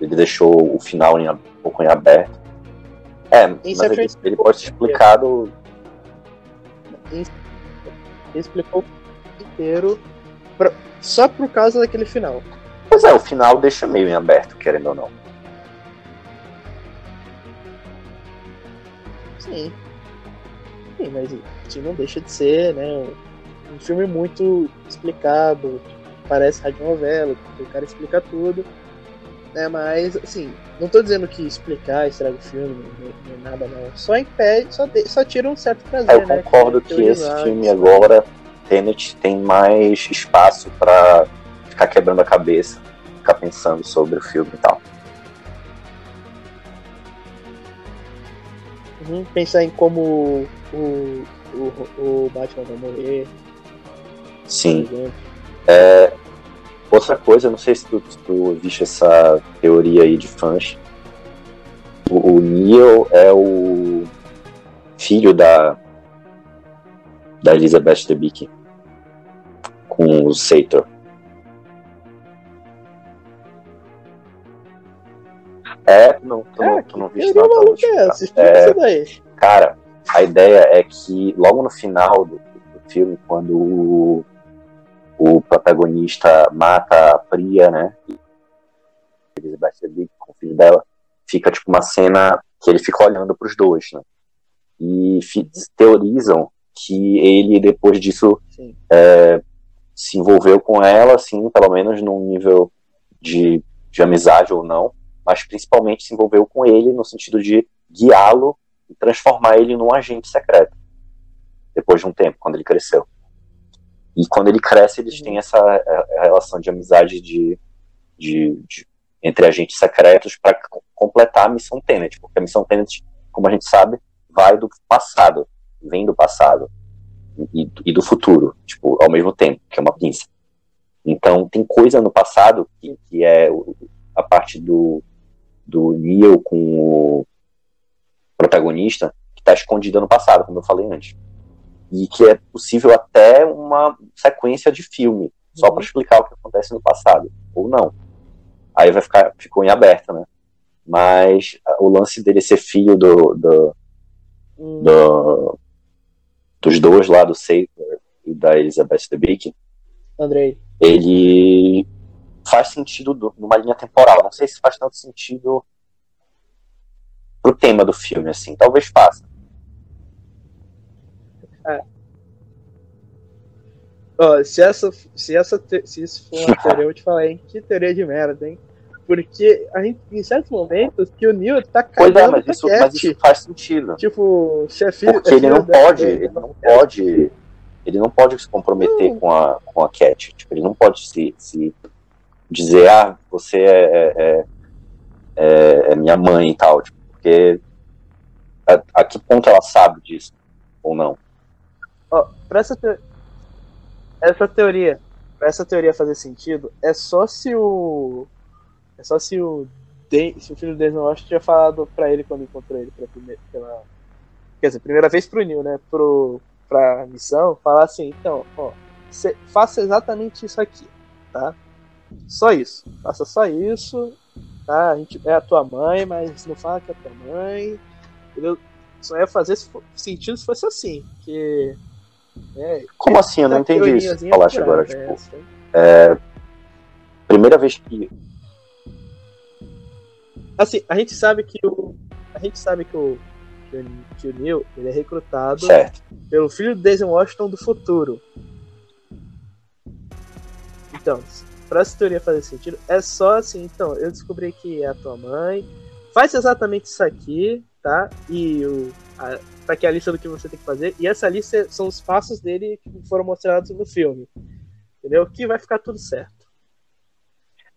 Ele deixou o final em, um pouco em aberto. É, mas ele, ele pode ser explicado. Ele explicou o inteiro pra, só por causa daquele final. Pois é, o final deixa meio em aberto, querendo ou não. Sim. Sim, mas não deixa de ser, né? um filme muito explicado, parece radionovela, o cara explica tudo. Né, mas, assim, não tô dizendo que explicar estraga o filme, nem, nada não. Só impede, só, de, só tira um certo prazer. Eu né, concordo que, que esse filme agora, Tenet, tem mais espaço para ficar quebrando a cabeça, ficar pensando sobre o filme e tal. Uhum, pensar em como o, o, o Batman vai morrer, Sim. É, outra coisa, não sei se tu, tu viste essa teoria aí de fãs. O, o Neo é o filho da da Elizabeth Debicki com o Sator. É, não, tu não, tu não viste nada. É, é, cara, a ideia é que logo no final do, do filme, quando o o protagonista mata a Priya, né? Elizabeth Debicki com o filho dela, fica tipo uma cena que ele fica olhando para os dois, né? E teorizam que ele depois disso é, se envolveu com ela, assim, pelo menos num nível de, de amizade ou não, mas principalmente se envolveu com ele no sentido de guiá-lo e transformar ele num agente secreto depois de um tempo, quando ele cresceu. E quando ele cresce, eles têm essa é, relação de amizade de, de, de entre agentes secretos para completar a missão Tenet, porque a missão Tenet, como a gente sabe, vai do passado, vem do passado e, e do futuro, tipo, ao mesmo tempo, que é uma pinça. Então, tem coisa no passado que, que é a parte do, do Neo com o protagonista que está escondida no passado, como eu falei antes e que é possível até uma sequência de filme, só para uhum. explicar o que acontece no passado, ou não. Aí vai ficar, ficou em aberto, né? Mas o lance dele ser filho do, do, uhum. do dos dois lá, do Sator e da Elizabeth Debicki, Andrei. ele faz sentido do, numa linha temporal. Não sei se faz tanto sentido pro tema do filme, assim. Talvez faça. É. Ó, se essa, se essa, se isso for uma (laughs) teoria, eu vou te falar, hein? Que teoria de merda, hein? Porque a gente, em certos momentos, que o Neil tá cagando pois é, mas isso, mas isso faz sentido. Tipo, se é filho, Porque é ele não pode, ele não pode, ele não pode se comprometer com a, com a Cat. Tipo, ele não pode se, se dizer, ah, você é, é, é, é, é minha mãe e tal. Tipo, porque a, a que ponto ela sabe disso ou não? Ó, pra essa, essa teoria, pra essa teoria fazer sentido, é só se o. É só se o. Se o filho do Denzel Washington tinha falado pra ele quando encontrou ele pela primeira. Pela, quer dizer, primeira vez pro Neil, né? Pro, pra missão, falar assim, então, ó, faça exatamente isso aqui, tá? Só isso. Faça só isso. Tá? A gente é a tua mãe, mas não fala que é a tua mãe. Entendeu? Só ia fazer sentido se fosse assim. Que. É, Como assim? Eu não entendi isso que falaste agora. Tipo, é, primeira vez que. Assim, a gente sabe que o. A gente sabe que o. Que o Neil ele é recrutado certo. pelo filho do Daisy Washington do futuro. Então, pra essa teoria fazer sentido, é só assim, então, eu descobri que é a tua mãe, faz exatamente isso aqui, tá? E o. A, tá aqui a lista do que você tem que fazer. E essa lista são os passos dele que foram mostrados no filme. Entendeu? Que vai ficar tudo certo.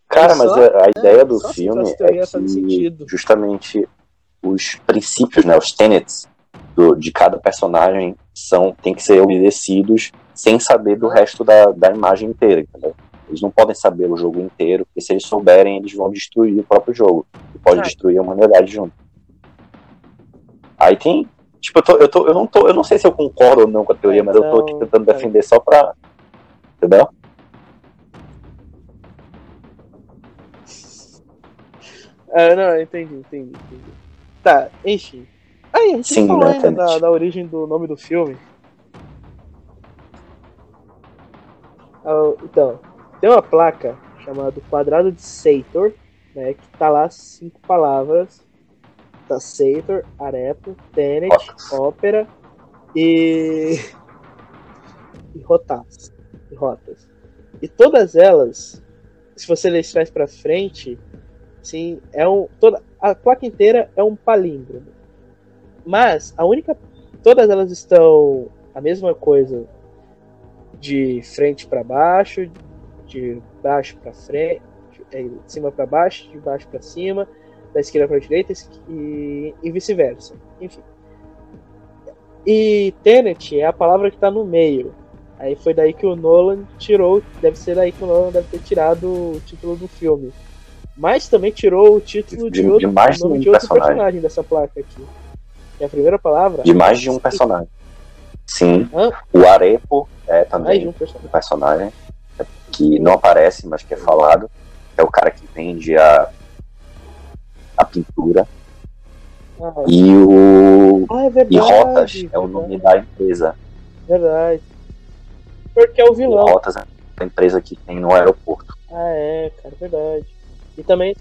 Cara, mas a, a é, ideia do filme é que justamente os princípios, né, os tenets do, de cada personagem são tem que ser obedecidos sem saber do resto da, da imagem inteira, entendeu? Eles não podem saber o jogo inteiro, porque se eles souberem, eles vão destruir o próprio jogo. E pode destruir a humanidade junto. Aí tem. Tipo, eu, tô, eu, tô, eu, não tô, eu não sei se eu concordo ou não com a teoria, mas eu tô aqui tentando defender só pra. Entendeu? Ah, não, entendi, entendi, entendi. Tá, enfim. Aí, a gente Sim, falou ainda da, da origem do nome do filme. Ah, então, tem uma placa chamada Quadrado de Sator, né, que tá lá cinco palavras. Tá Sator, Arepo, Tenet, Ópera e... (laughs) e Rotas. E Rotas. E todas elas, se você ler trás para frente, sim, é um toda a placa inteira é um palíndromo. Mas a única todas elas estão a mesma coisa de frente para baixo, de baixo para frente, é, de cima para baixo, de baixo para cima, da esquerda para a direita e, e vice-versa. Enfim. E Tenet é a palavra que está no meio. Aí foi daí que o Nolan tirou, deve ser daí que o Nolan deve ter tirado o título do filme. Mas também tirou o título de, de outro, de mais de, um de outro personagem. personagem. dessa placa aqui. É a primeira palavra. De mais de um personagem. Sim. Hã? O Arepo é também um personagem. um personagem que não aparece, mas que é falado. É o cara que vende a, a pintura. Ah, e o. Ah, é verdade, e Rotas verdade. é o nome da empresa. Verdade. Porque é o vilão. E Rotas é a empresa que tem no aeroporto. Ah, é, cara, verdade. E também.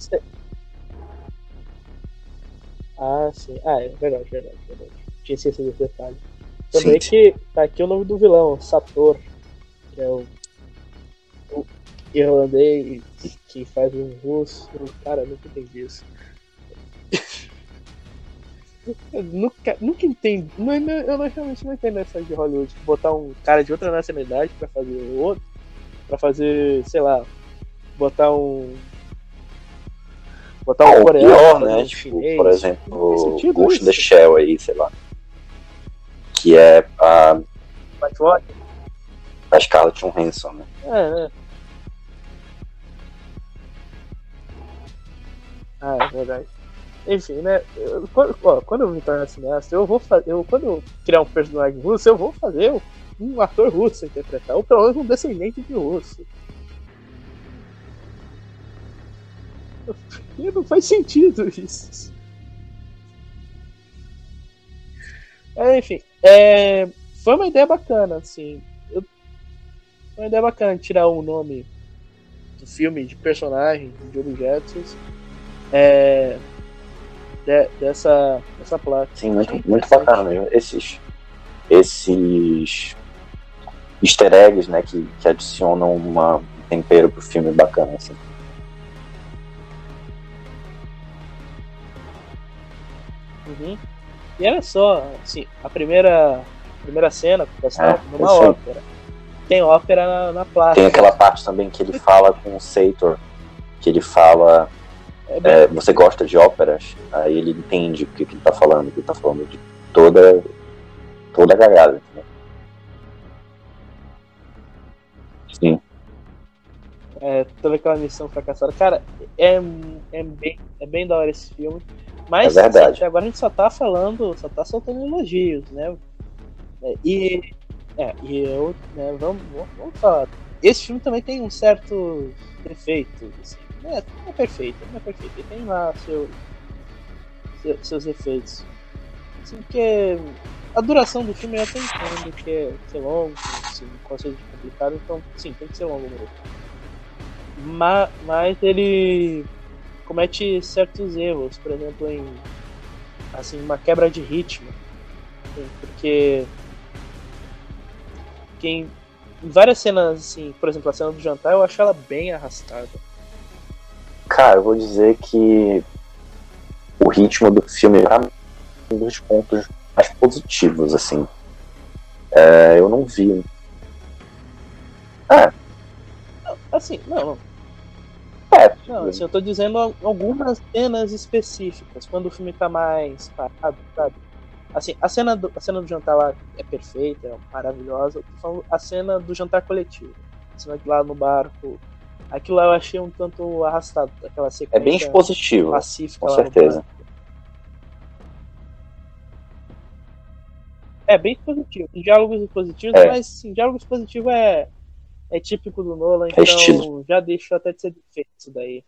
Ah, sim. Ah, é verdade, verdade, verdade. Tinha esquecido desse detalhe. Também sim, que tá aqui o nome do vilão, Sator, que é o irlandês que faz um russo. Cara, nunca entendi isso. eu nunca, nunca entendi. Não, eu não, realmente não entendo essa de Hollywood. Botar um cara de outra nacionalidade pra fazer outro. Pra fazer, sei lá. Botar um. Botar um ah, coreano. Pior, né? Tipo, chinês. por exemplo, o Ghost in the Shell aí, sei lá. Que é a. A Scarlett Johansson, né? É, é. Ah, é verdade. Enfim, né? Eu, quando, ó, quando eu me tornar cineasta, eu vou fazer. Eu, quando eu criar um personagem russo, eu vou fazer um ator russo interpretar, ou pelo menos um descendente de russo. (laughs) E não faz sentido isso. É, enfim, é, foi uma ideia bacana, assim. Eu, foi uma ideia bacana tirar um nome do filme, de personagem, de objetos é, de, dessa, dessa placa. Sim, muito, muito bacana mesmo. Esses, esses easter eggs né, que, que adicionam uma, um tempero pro filme bacana. Assim. Uhum. E olha só, assim, a primeira, primeira cena é, numa ópera. Tem ópera na, na placa. Tem aquela parte também que ele fala com o Sator, que ele fala é, você gosta de óperas, aí ele entende o que, que ele está falando, que ele está falando de toda, toda a galhada. É, toda aquela missão fracassada. Cara, é, é, bem, é bem da hora esse filme. Mas é verdade. Assim, agora a gente só tá falando, só tá soltando elogios, né? É, e, é, e eu, né, vamos, vamos falar. Esse filme também tem um certo defeito. Assim, é, não é perfeito, não é perfeito. Ele tem lá seu, seu, seus efeitos. Assim, porque a duração do filme eu até entendo que é ser longo, assim, conceito complicado, então sim, tem que ser longo mesmo. Mas, mas ele comete certos erros, por exemplo, em assim, uma quebra de ritmo. Porque quem em várias cenas, assim, por exemplo, a cena do jantar, eu acho ela bem arrastada. Cara, eu vou dizer que o ritmo do filme é um dos pontos mais positivos, assim. É, eu não vi. É. Assim, não. É. Não, assim, eu tô dizendo algumas cenas específicas, quando o filme tá mais parado, sabe? Assim, a cena do, a cena do jantar lá é perfeita, é maravilhosa. a cena do jantar coletivo. A cena lá no barco. Aquilo lá eu achei um tanto arrastado, aquela sequência. É bem expositivo. Pacífica com certeza. É bem positivo. Diálogos positivos, é. mas sim, diálogos positivos é, é típico do Nolan, é então é já deixou até de ser defeito isso daí.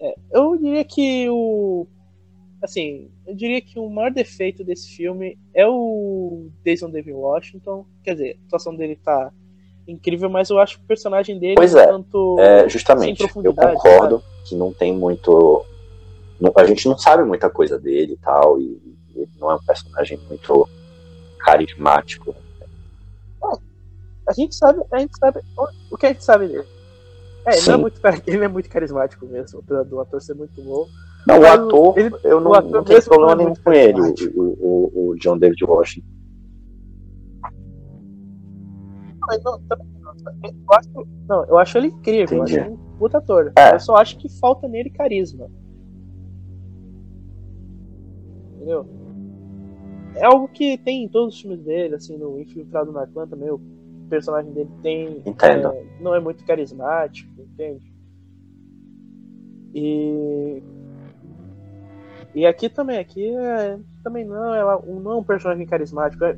É, eu diria que o assim, eu diria que o maior defeito desse filme é o Jason David Washington. Quer dizer, a situação dele tá incrível, mas eu acho que o personagem dele pois é, tanto é, justamente. Eu concordo sabe? que não tem muito. A gente não sabe muita coisa dele e tal, e ele não é um personagem muito carismático. a gente sabe, a gente sabe o que a gente sabe dele. É, ele, é muito, ele é muito carismático mesmo, do ator ser muito bom. Não, o ator, ele, eu não, ator não tenho problema nenhum com ele, o, o, o, John David Washington. Não, eu acho, não, eu acho ele incrível, Entendi. eu acho ele um puta ator. É. Eu só acho que falta nele carisma. Entendeu? É algo que tem em todos os filmes dele, assim, no Infiltrado na Clã também, o personagem dele tem. Entendo. É, não é muito carismático, entende? E e aqui também, aqui é, também não, ela não é um personagem carismático. É,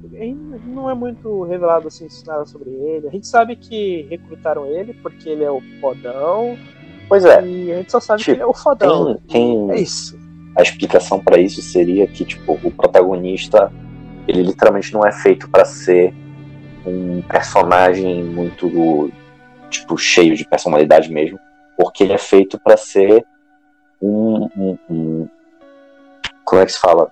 não é muito revelado assim nada sobre ele. A gente sabe que recrutaram ele porque ele é o fodão. Pois é. E a gente só sabe tipo, que ele é o fodão. Tem, tem... É isso. A explicação para isso seria que tipo o protagonista ele literalmente não é feito para ser um personagem muito tipo cheio de personalidade mesmo, porque ele é feito para ser um, um, um, como é que se fala?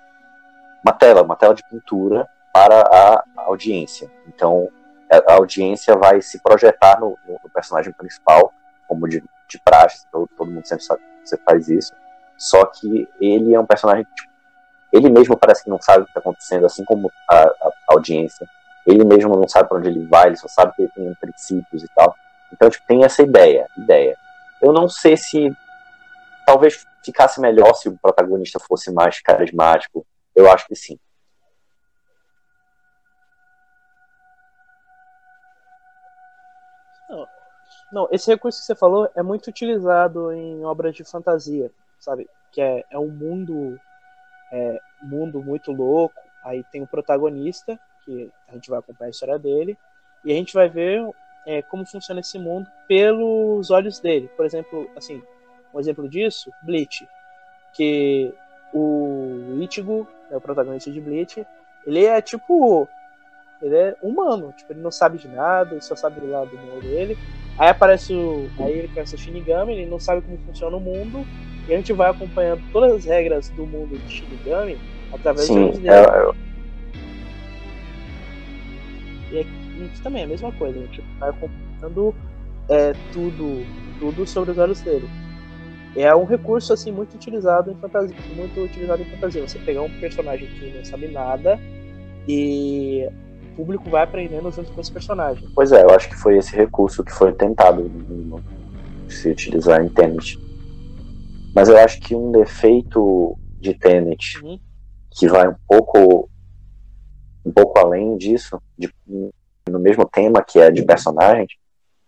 Uma tela, uma tela de pintura para a audiência. Então, a audiência vai se projetar no, no personagem principal, como de, de praxe, todo, todo mundo sempre sabe que você faz isso. Só que ele é um personagem tipo, ele mesmo parece que não sabe o que está acontecendo, assim como a, a, audiência. Ele mesmo não sabe para onde ele vai, ele só sabe que ele tem princípios e tal. Então, tipo, tem essa ideia, ideia. Eu não sei se talvez ficasse melhor se o protagonista fosse mais carismático. Eu acho que sim. Não, esse recurso que você falou é muito utilizado em obras de fantasia, sabe? Que é, é um mundo, é, mundo muito louco. Aí tem o protagonista, que a gente vai acompanhar a história dele, e a gente vai ver é, como funciona esse mundo pelos olhos dele. Por exemplo, assim, um exemplo disso, Bleach, que o Ichigo, né, o protagonista de Bleach, ele é tipo ele é humano, tipo, ele não sabe de nada, ele só sabe do lado do mundo dele. Aí aparece o. Aí ele conhece o Shinigami, ele não sabe como funciona o mundo. E a gente vai acompanhando todas as regras do mundo de Shinigami através Sim, dos dele. É, E aqui também é a mesma coisa, a gente vai acompanhando é, tudo, tudo sobre os olhos dele é um recurso assim muito utilizado em fantasia, muito utilizado em fantasia. Você pegar um personagem que não sabe nada e o público vai aprendendo junto com esse personagem. Pois é, eu acho que foi esse recurso que foi tentado se utilizar em Tenet. Mas eu acho que um defeito de Tenet uhum. que vai um pouco um pouco além disso, de, no mesmo tema, que é de personagens,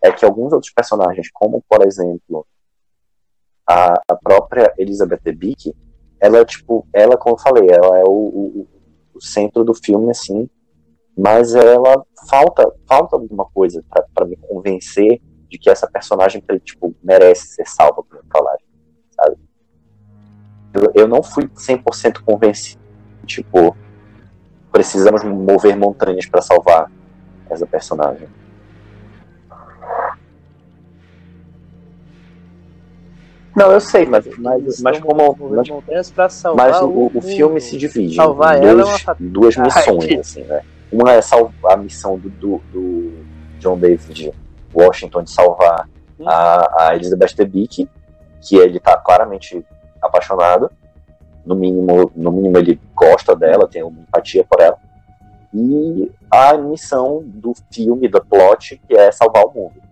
é que alguns outros personagens, como por exemplo a, a própria Elizabeth Debicki, ela tipo, ela, como eu falei, ela é o, o, o centro do filme, assim, mas ela falta, falta alguma coisa para me convencer de que essa personagem tipo, merece ser salva pelo personagem, sabe? Eu, eu não fui 100% convencido, tipo, precisamos mover montanhas para salvar essa personagem. Não, eu sei, mas, mas, mas como. Mas, mas o, o filme se divide salvar em dois, é duas missões, assim, né? Uma é salvar a missão do, do, do, John David Washington de salvar hum. a, a Elizabeth Debicki, que ele tá claramente apaixonado. No mínimo, no mínimo ele gosta dela, tem uma empatia por ela. E a missão do filme, do plot, que é salvar o mundo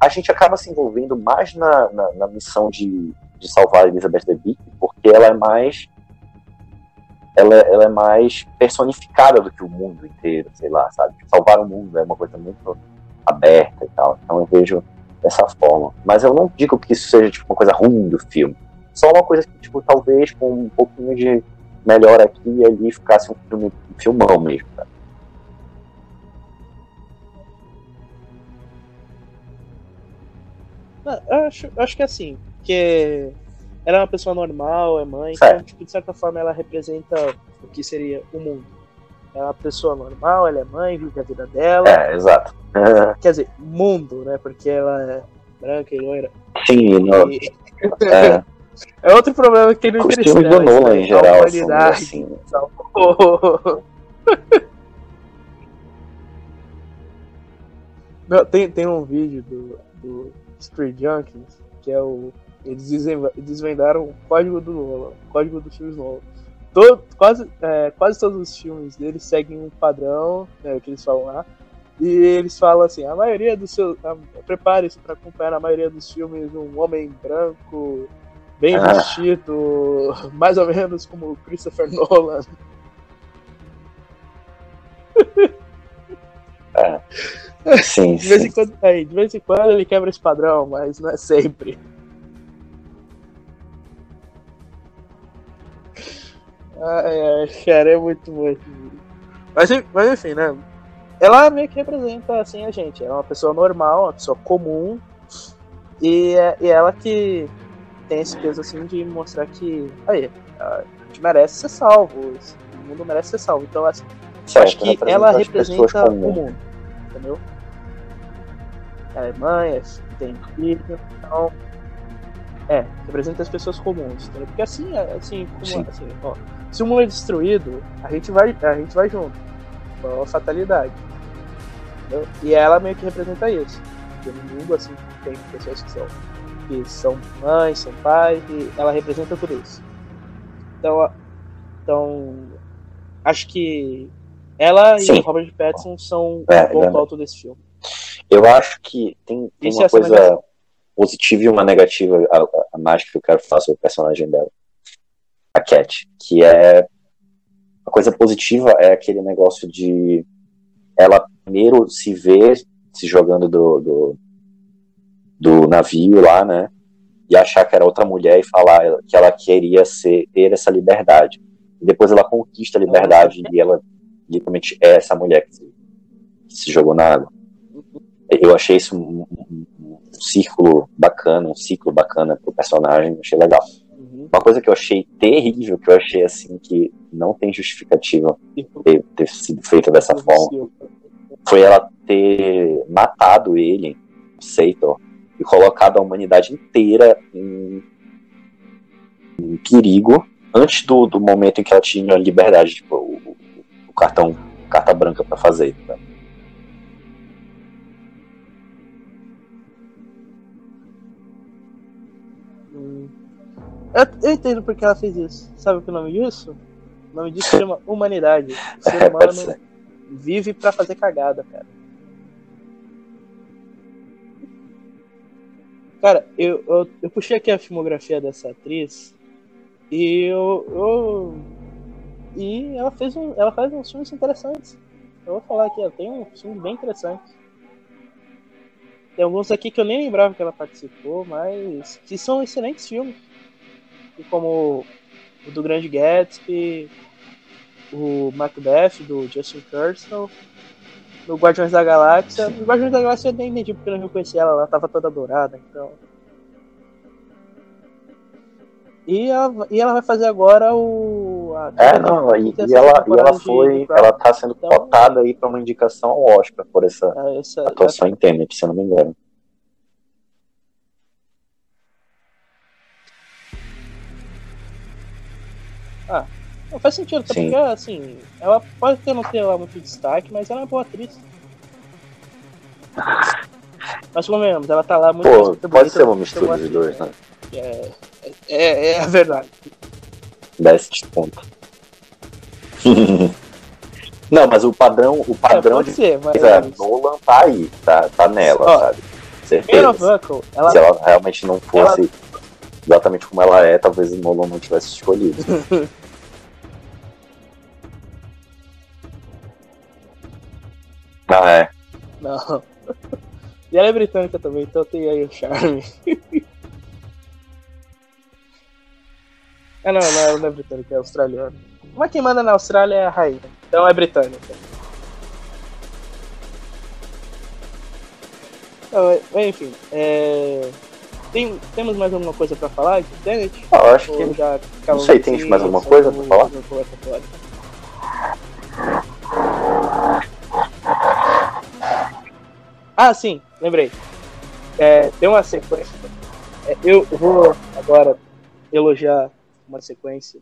a gente acaba se envolvendo mais na, na, na missão de, de salvar Elizabeth Debicki, porque ela é mais ela, ela, é mais personificada do que o mundo inteiro, sei lá, sabe? Salvar o mundo é uma coisa muito aberta e tal. Então eu vejo dessa forma. Mas eu não digo que isso seja tipo, uma coisa ruim do filme. Só uma coisa que, tipo, talvez com um pouquinho de melhor aqui e ali ficasse um, filme, um filmão mesmo, sabe? Eu acho, acho que é assim, que ela é uma pessoa normal, é mãe, então, tipo, de certa forma ela representa o que seria o mundo. É uma pessoa normal, ela é mãe, vive a vida dela. É, exato. (laughs) Quer dizer, mundo, né? Porque ela é branca e loira. Sim, não. E... (laughs) É. é. outro problema que ele não interessa. Os do Nolan, em geral, assim. (laughs) Não, tem, tem um vídeo do, do Street Junkies, que é o. Eles desvendaram o código do Nolan, o código dos filmes Nolan. Todo, quase, é, quase todos os filmes deles seguem um padrão, né, o que eles falam lá. E eles falam assim, a maioria dos seus. Prepare-se para acompanhar a maioria dos filmes um homem branco, bem ah. vestido, mais ou menos como Christopher Nolan. É. Sim, de, vez sim. Em quando, aí, de vez em quando ele quebra esse padrão, mas não é sempre. Ai, ai, cara, é muito, muito. Mas, mas enfim, né? Ela meio que representa assim a gente. É uma pessoa normal, uma pessoa comum. E é e ela que tem esse peso assim de mostrar que aí, a gente merece ser salvo. O mundo merece ser salvo. Então, assim, certo, acho que ela representa o mundo. Entendeu? ela é mãe, é, tem filho, então. É, representa as pessoas comuns, entendeu? Porque assim, é, assim, como, assim ó, se o mundo é destruído, a gente vai, a gente vai junto. É uma fatalidade. Entendeu? E ela meio que representa isso. Porque no mundo, assim, tem pessoas que são, que são mães, são pais, e ela representa tudo isso. Então, então acho que ela Sim. e o Robert Pattinson são é, o ponto alto desse filme. Eu acho que tem, tem uma coisa positiva e uma negativa a, a mais que eu quero falar sobre o personagem dela. A Cat. Que é. A coisa positiva é aquele negócio de ela primeiro se ver se jogando do, do, do navio lá, né? E achar que era outra mulher e falar que ela queria ser, ter essa liberdade. E depois ela conquista a liberdade e ela literalmente é essa mulher que se, que se jogou na água eu achei isso um, um, um, círculo bacana, um ciclo bacana pro personagem, achei legal. Uhum. Uma coisa que eu achei terrível, que eu achei assim que não tem justificativa ter, ter sido feita dessa forma, foi ela ter matado ele, o Seitor, e colocado a humanidade inteira em, em perigo antes do, do momento em que ela tinha liberdade, tipo, o, o cartão, carta branca para fazer. Né? Eu, eu entendo porque ela fez isso. Sabe o que é o nome disso? O nome disso chama humanidade. O (laughs) ser é, humano vive para fazer cagada, cara. Cara, eu, eu, eu, puxei aqui a filmografia dessa atriz e eu, eu, e ela fez um, ela faz uns filmes interessantes. Eu vou falar aqui, ó, tem um filme bem interessante. Tem alguns aqui que eu nem lembrava que ela participou, mas que são excelentes filmes. Como o do Grande Gatsby, o Macbeth, do Justin Kirsten, no Guardiões da Galáxia. No Guardiões da Galáxia eu nem entendi porque eu não reconheci ela, ela tava toda dourada, então. E ela, e ela vai fazer agora o. é, não, e, e ela, e ela foi. De, ela tá sendo então, cotada aí pra uma indicação ao Oscar por essa, essa atuação essa... em Tenet, se eu não me engano. Ah, não faz sentido, até porque, assim, ela pode ter não ter lá muito destaque, mas ela é uma boa atriz. Mas convenhamos, ela tá lá muito Pô, pode bonita, ser uma mistura dos dois, né? É, é, é a verdade. Best ponto. (laughs) Não, mas o padrão, o padrão é, de ser, mas... é, Nolan tá aí, tá, tá nela, Ó, sabe? Certeza. Buckle, ela... Se ela realmente não fosse ela... exatamente como ela é, talvez o Nolan não tivesse escolhido. (laughs) ah, é. Não. E ela é britânica também, então tem aí o charme. (laughs) ah não, não, ela não é britânica, é australiana. Mas quem manda na Austrália é a rainha, então é britânica. Então, enfim, é... Tem, temos mais alguma coisa pra falar de Tenet? Ah, acho que. Já não sei, tem mais alguma coisa pra falar? Ah, sim, lembrei. É, tem uma sequência. É, eu vou agora elogiar uma sequência.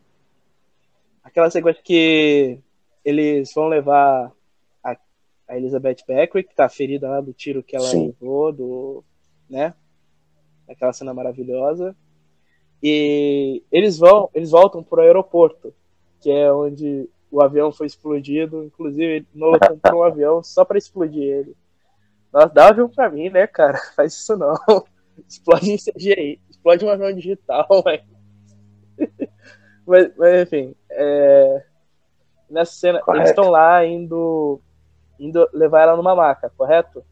Aquela sequência que eles vão levar a, a Elizabeth Beckwith, que tá ferida lá do tiro que ela sim. levou, do, né? Aquela cena maravilhosa. E eles vão, eles voltam pro aeroporto, que é onde o avião foi explodido. Inclusive, Nolan comprou um avião só para explodir ele. Nossa, dá um avião pra mim, né, cara? (laughs) Faz isso não. (laughs) Explode em CGI. Explode um avião digital, (laughs) mas, mas enfim. É... Nessa cena, correto. eles estão lá indo, indo levar ela numa maca, correto?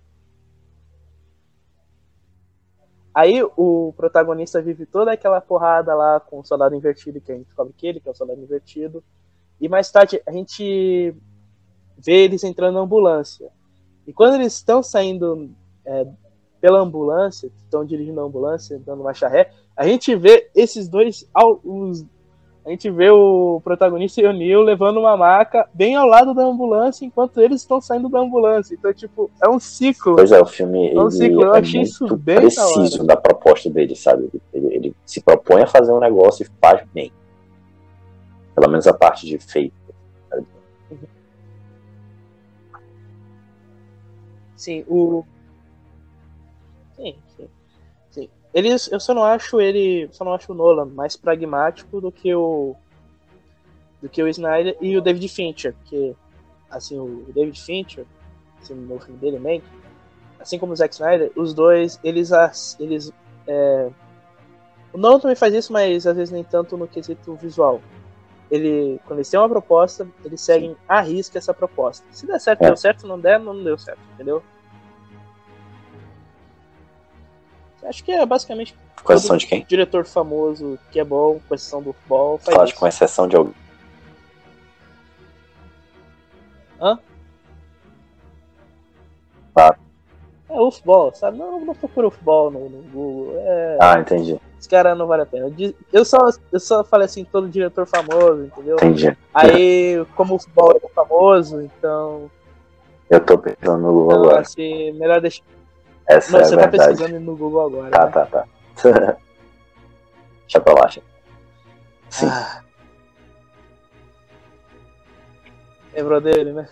Aí o protagonista vive toda aquela porrada lá com o soldado invertido, que a gente descobre que ele, que é o soldado invertido. E mais tarde a gente vê eles entrando na ambulância. E quando eles estão saindo é, pela ambulância, estão dirigindo a ambulância, dando uma charré, a gente vê esses dois, os, a gente vê o protagonista e o Neil levando uma maca bem ao lado da ambulância enquanto eles estão saindo da ambulância. Então, tipo, é um ciclo. Pois é, o filme é um ciclo. Eu é achei isso bem preciso da, da proposta dele, sabe? Ele, ele, se propõe a fazer um negócio e faz bem. Pelo menos a parte de feito. Sim, o. Eles, eu só não acho ele. Só não acho o Nolan mais pragmático do que o. Do que o Snyder e o David Fincher, porque assim, o David Fincher, assim, no filme dele, Man, assim como o Zack Snyder, os dois, eles, eles é... o Nolan também faz isso, mas às vezes nem tanto no quesito visual ele, quando eles têm uma proposta, eles seguem a risca essa proposta. Se der certo, é. deu certo, se não der, não deu certo, entendeu? Acho que é basicamente. Com exceção de quem? Diretor famoso que é bom, com exceção do futebol. Faz com exceção de algum. Hã? Ah. É o futebol, sabe? Não, não procura o futebol no, no Google. É... Ah, entendi. Esse cara não vale a pena. Eu só, eu só falei assim, todo diretor famoso, entendeu? Entendi. Aí, como o futebol é famoso, então. Eu tô pensando no Google então, agora. Assim, melhor deixar. Essa Não, é você tá pesquisando no Google agora. Tá, né? tá, tá. (laughs) Deixa pra lá, Sim. Ah. Lembrou dele, né?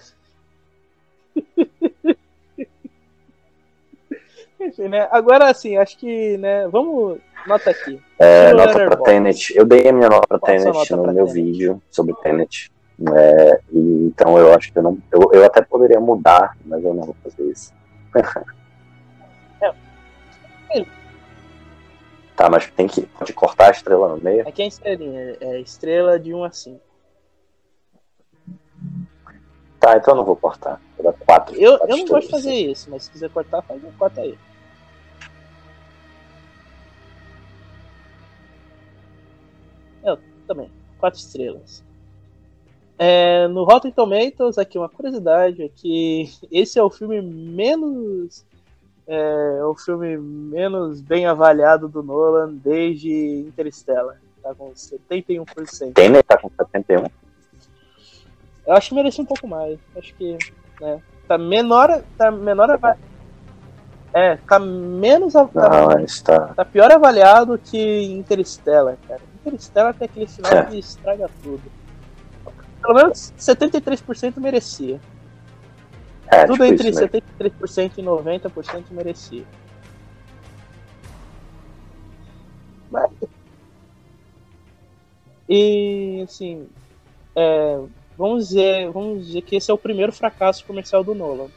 (laughs) Enfim, né? Agora, assim, acho que, né? Vamos. Nota aqui. É, nota pra Tenet. Eu dei a minha nota pra Tenet nota no meu Tenet? vídeo sobre Tenet. É, então eu acho que eu não. Eu, eu até poderia mudar, mas eu não vou fazer isso. (laughs) Tá, mas tem que pode cortar a estrela no meio? Aqui é estrelinha, é estrela de 1 a 5. Tá, então eu não vou cortar. Vou dar quatro. Eu, quatro eu não gosto de fazer isso, mas se quiser cortar, faz corta aí. Eu também, quatro estrelas. É, no Rotten Tomatoes, aqui uma curiosidade, é que esse é o filme menos é, o filme menos bem avaliado do Nolan desde Interstellar. Tá com 71%. Tem, né? Tá com 71. Eu acho que merecia um pouco mais. Acho que, né, tá menor, tá menor É, tá menos av- Não, tá, mas tá. tá pior avaliado que Interstellar, cara. Interstellar tem aquele final É. que estraga tudo. Pelo menos 73% merecia. É, tudo tipo entre isso mesmo. 73% e 90% merecia. Mas... E assim, é, vamos dizer, vamos dizer que esse é o primeiro fracasso comercial do Nolan.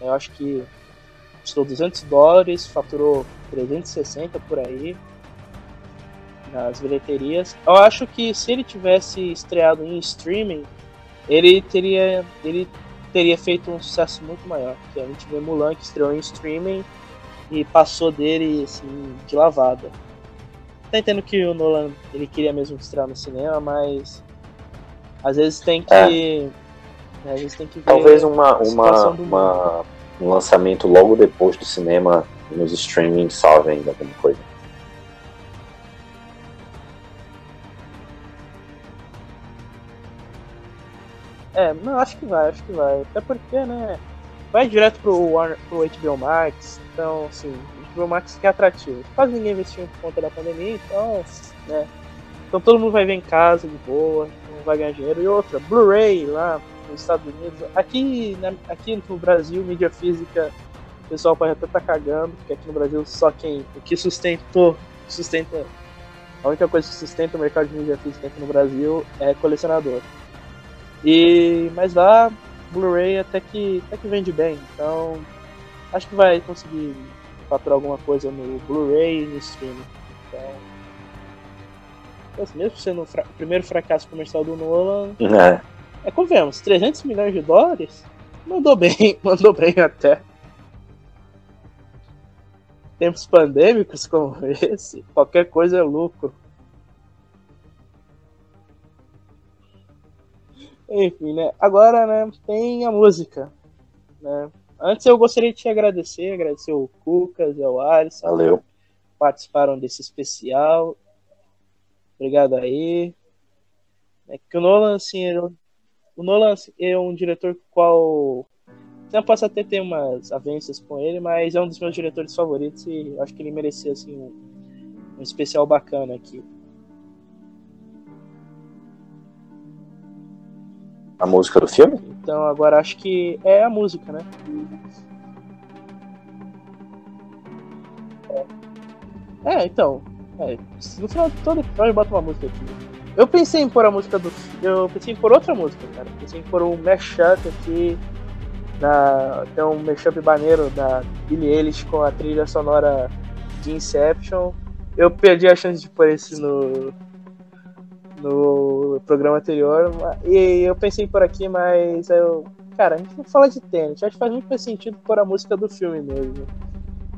Eu acho que custou 200 dólares, faturou 360 por aí nas bilheterias. Eu acho que se ele tivesse estreado em streaming, ele teria ele teria feito um sucesso muito maior. Que a gente vê Mulan que estreou em streaming e passou dele assim de lavada. Tá entendendo que o Nolan ele queria mesmo estrear no cinema, mas às vezes tem que né, às vezes tem que ver Talvez uma, uma, uma- um lançamento logo depois do cinema nos streaming salve ainda alguma coisa. É, não, acho que vai, acho que vai. Até porque, né? Vai direto pro, Warner, pro HBO Max, então, assim, HBO Max que é atrativo. Quase ninguém investiu por conta da pandemia, então, né? Então todo mundo vai ver em casa de boa, não vai ganhar dinheiro. E outra, Blu-ray lá nos Estados Unidos. Aqui, né, aqui no Brasil, mídia física, o pessoal pode até estar cagando, porque aqui no Brasil só quem. O que sustentou, sustenta. A única coisa que sustenta o mercado de mídia física aqui no Brasil é colecionador. E mas lá Blu-ray até que até que vende bem, então acho que vai conseguir faturar alguma coisa no Blu-ray e no streaming. Então, mas mesmo sendo o fra- o primeiro fracasso comercial do Nolan, É, é convenhamos, 300 milhões de dólares mandou bem, (laughs) mandou bem até. Tempos pandêmicos como (laughs) esse, qualquer coisa é lucro. Enfim, né? Agora, né, tem a música, né? Antes eu gostaria de te agradecer, agradecer o Cucas e ao Alisson, valeu. que participaram desse especial. Obrigado aí. É que o Nolan, assim, ele- o Nolan assim, é um diretor com o qual eu posso até ter umas avanças com ele, mas é um dos meus diretores favoritos e acho que ele merecia assim um, um especial bacana aqui. A música do filme? Então agora acho que é a música, né? É, então. É, no final de todo episódio bota uma música aqui. Eu pensei em pôr a música do. Eu pensei em pôr outra música, cara. Eu pensei em pôr um mashup aqui. Da, tem um mashup maneiro da Billie Eilish com a trilha sonora de Inception. Eu perdi a chance de pôr esse no, no programa anterior. E eu pensei pôr aqui, mas eu. Cara, a gente não fala de tênis. Acho que faz muito mais sentido pôr a música do filme mesmo.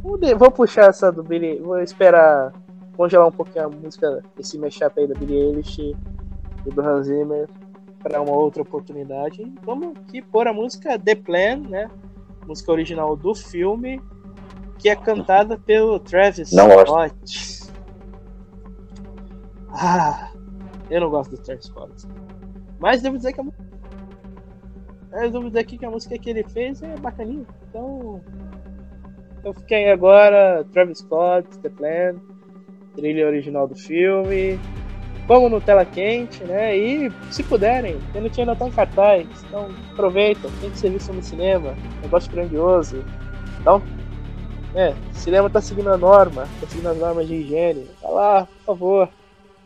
Vou, puxar essa do Billy. Vou esperar congelar um pouquinho a música, esse mashup aí da Billie Eilish e do Hans Zimmer para uma outra oportunidade. Vamos aqui pôr a música The Plan, né? Música original do filme, que é cantada pelo Travis. Scott. Ah, eu não gosto do Travis Scott. Mas devo dizer que a música. Eu devo dizer aqui que a música que ele fez é bacaninha. Então. Eu fiquei agora, Travis Scott, The Plan, trilha original do filme. Como no tela quente, né? E se puderem, Tenet ainda tá em cartaz. Então aproveita, tem que ser visto no cinema. Negócio grandioso. Então, é, cinema tá seguindo a norma, tá seguindo as normas de higiene. Vai lá, por favor.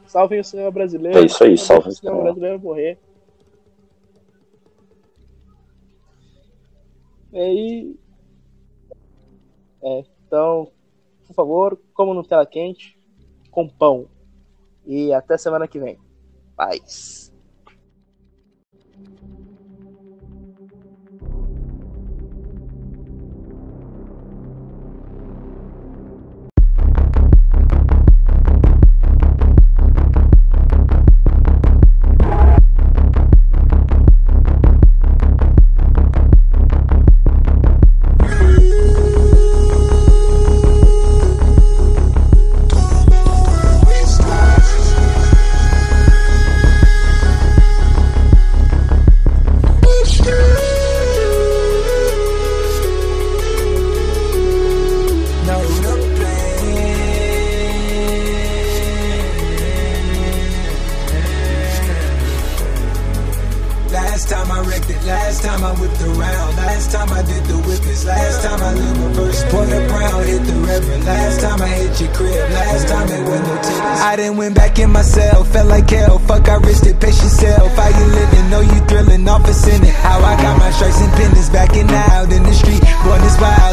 Salvem o cinema brasileiro. É isso aí, salvem o cinema brasileiro morrer. E aí. É, então, por favor, como no tela quente, com pão. E até semana que vem. Paz. know you thrilling, off in it. How I got my stripes and pendants, and out in the street. Born this wild.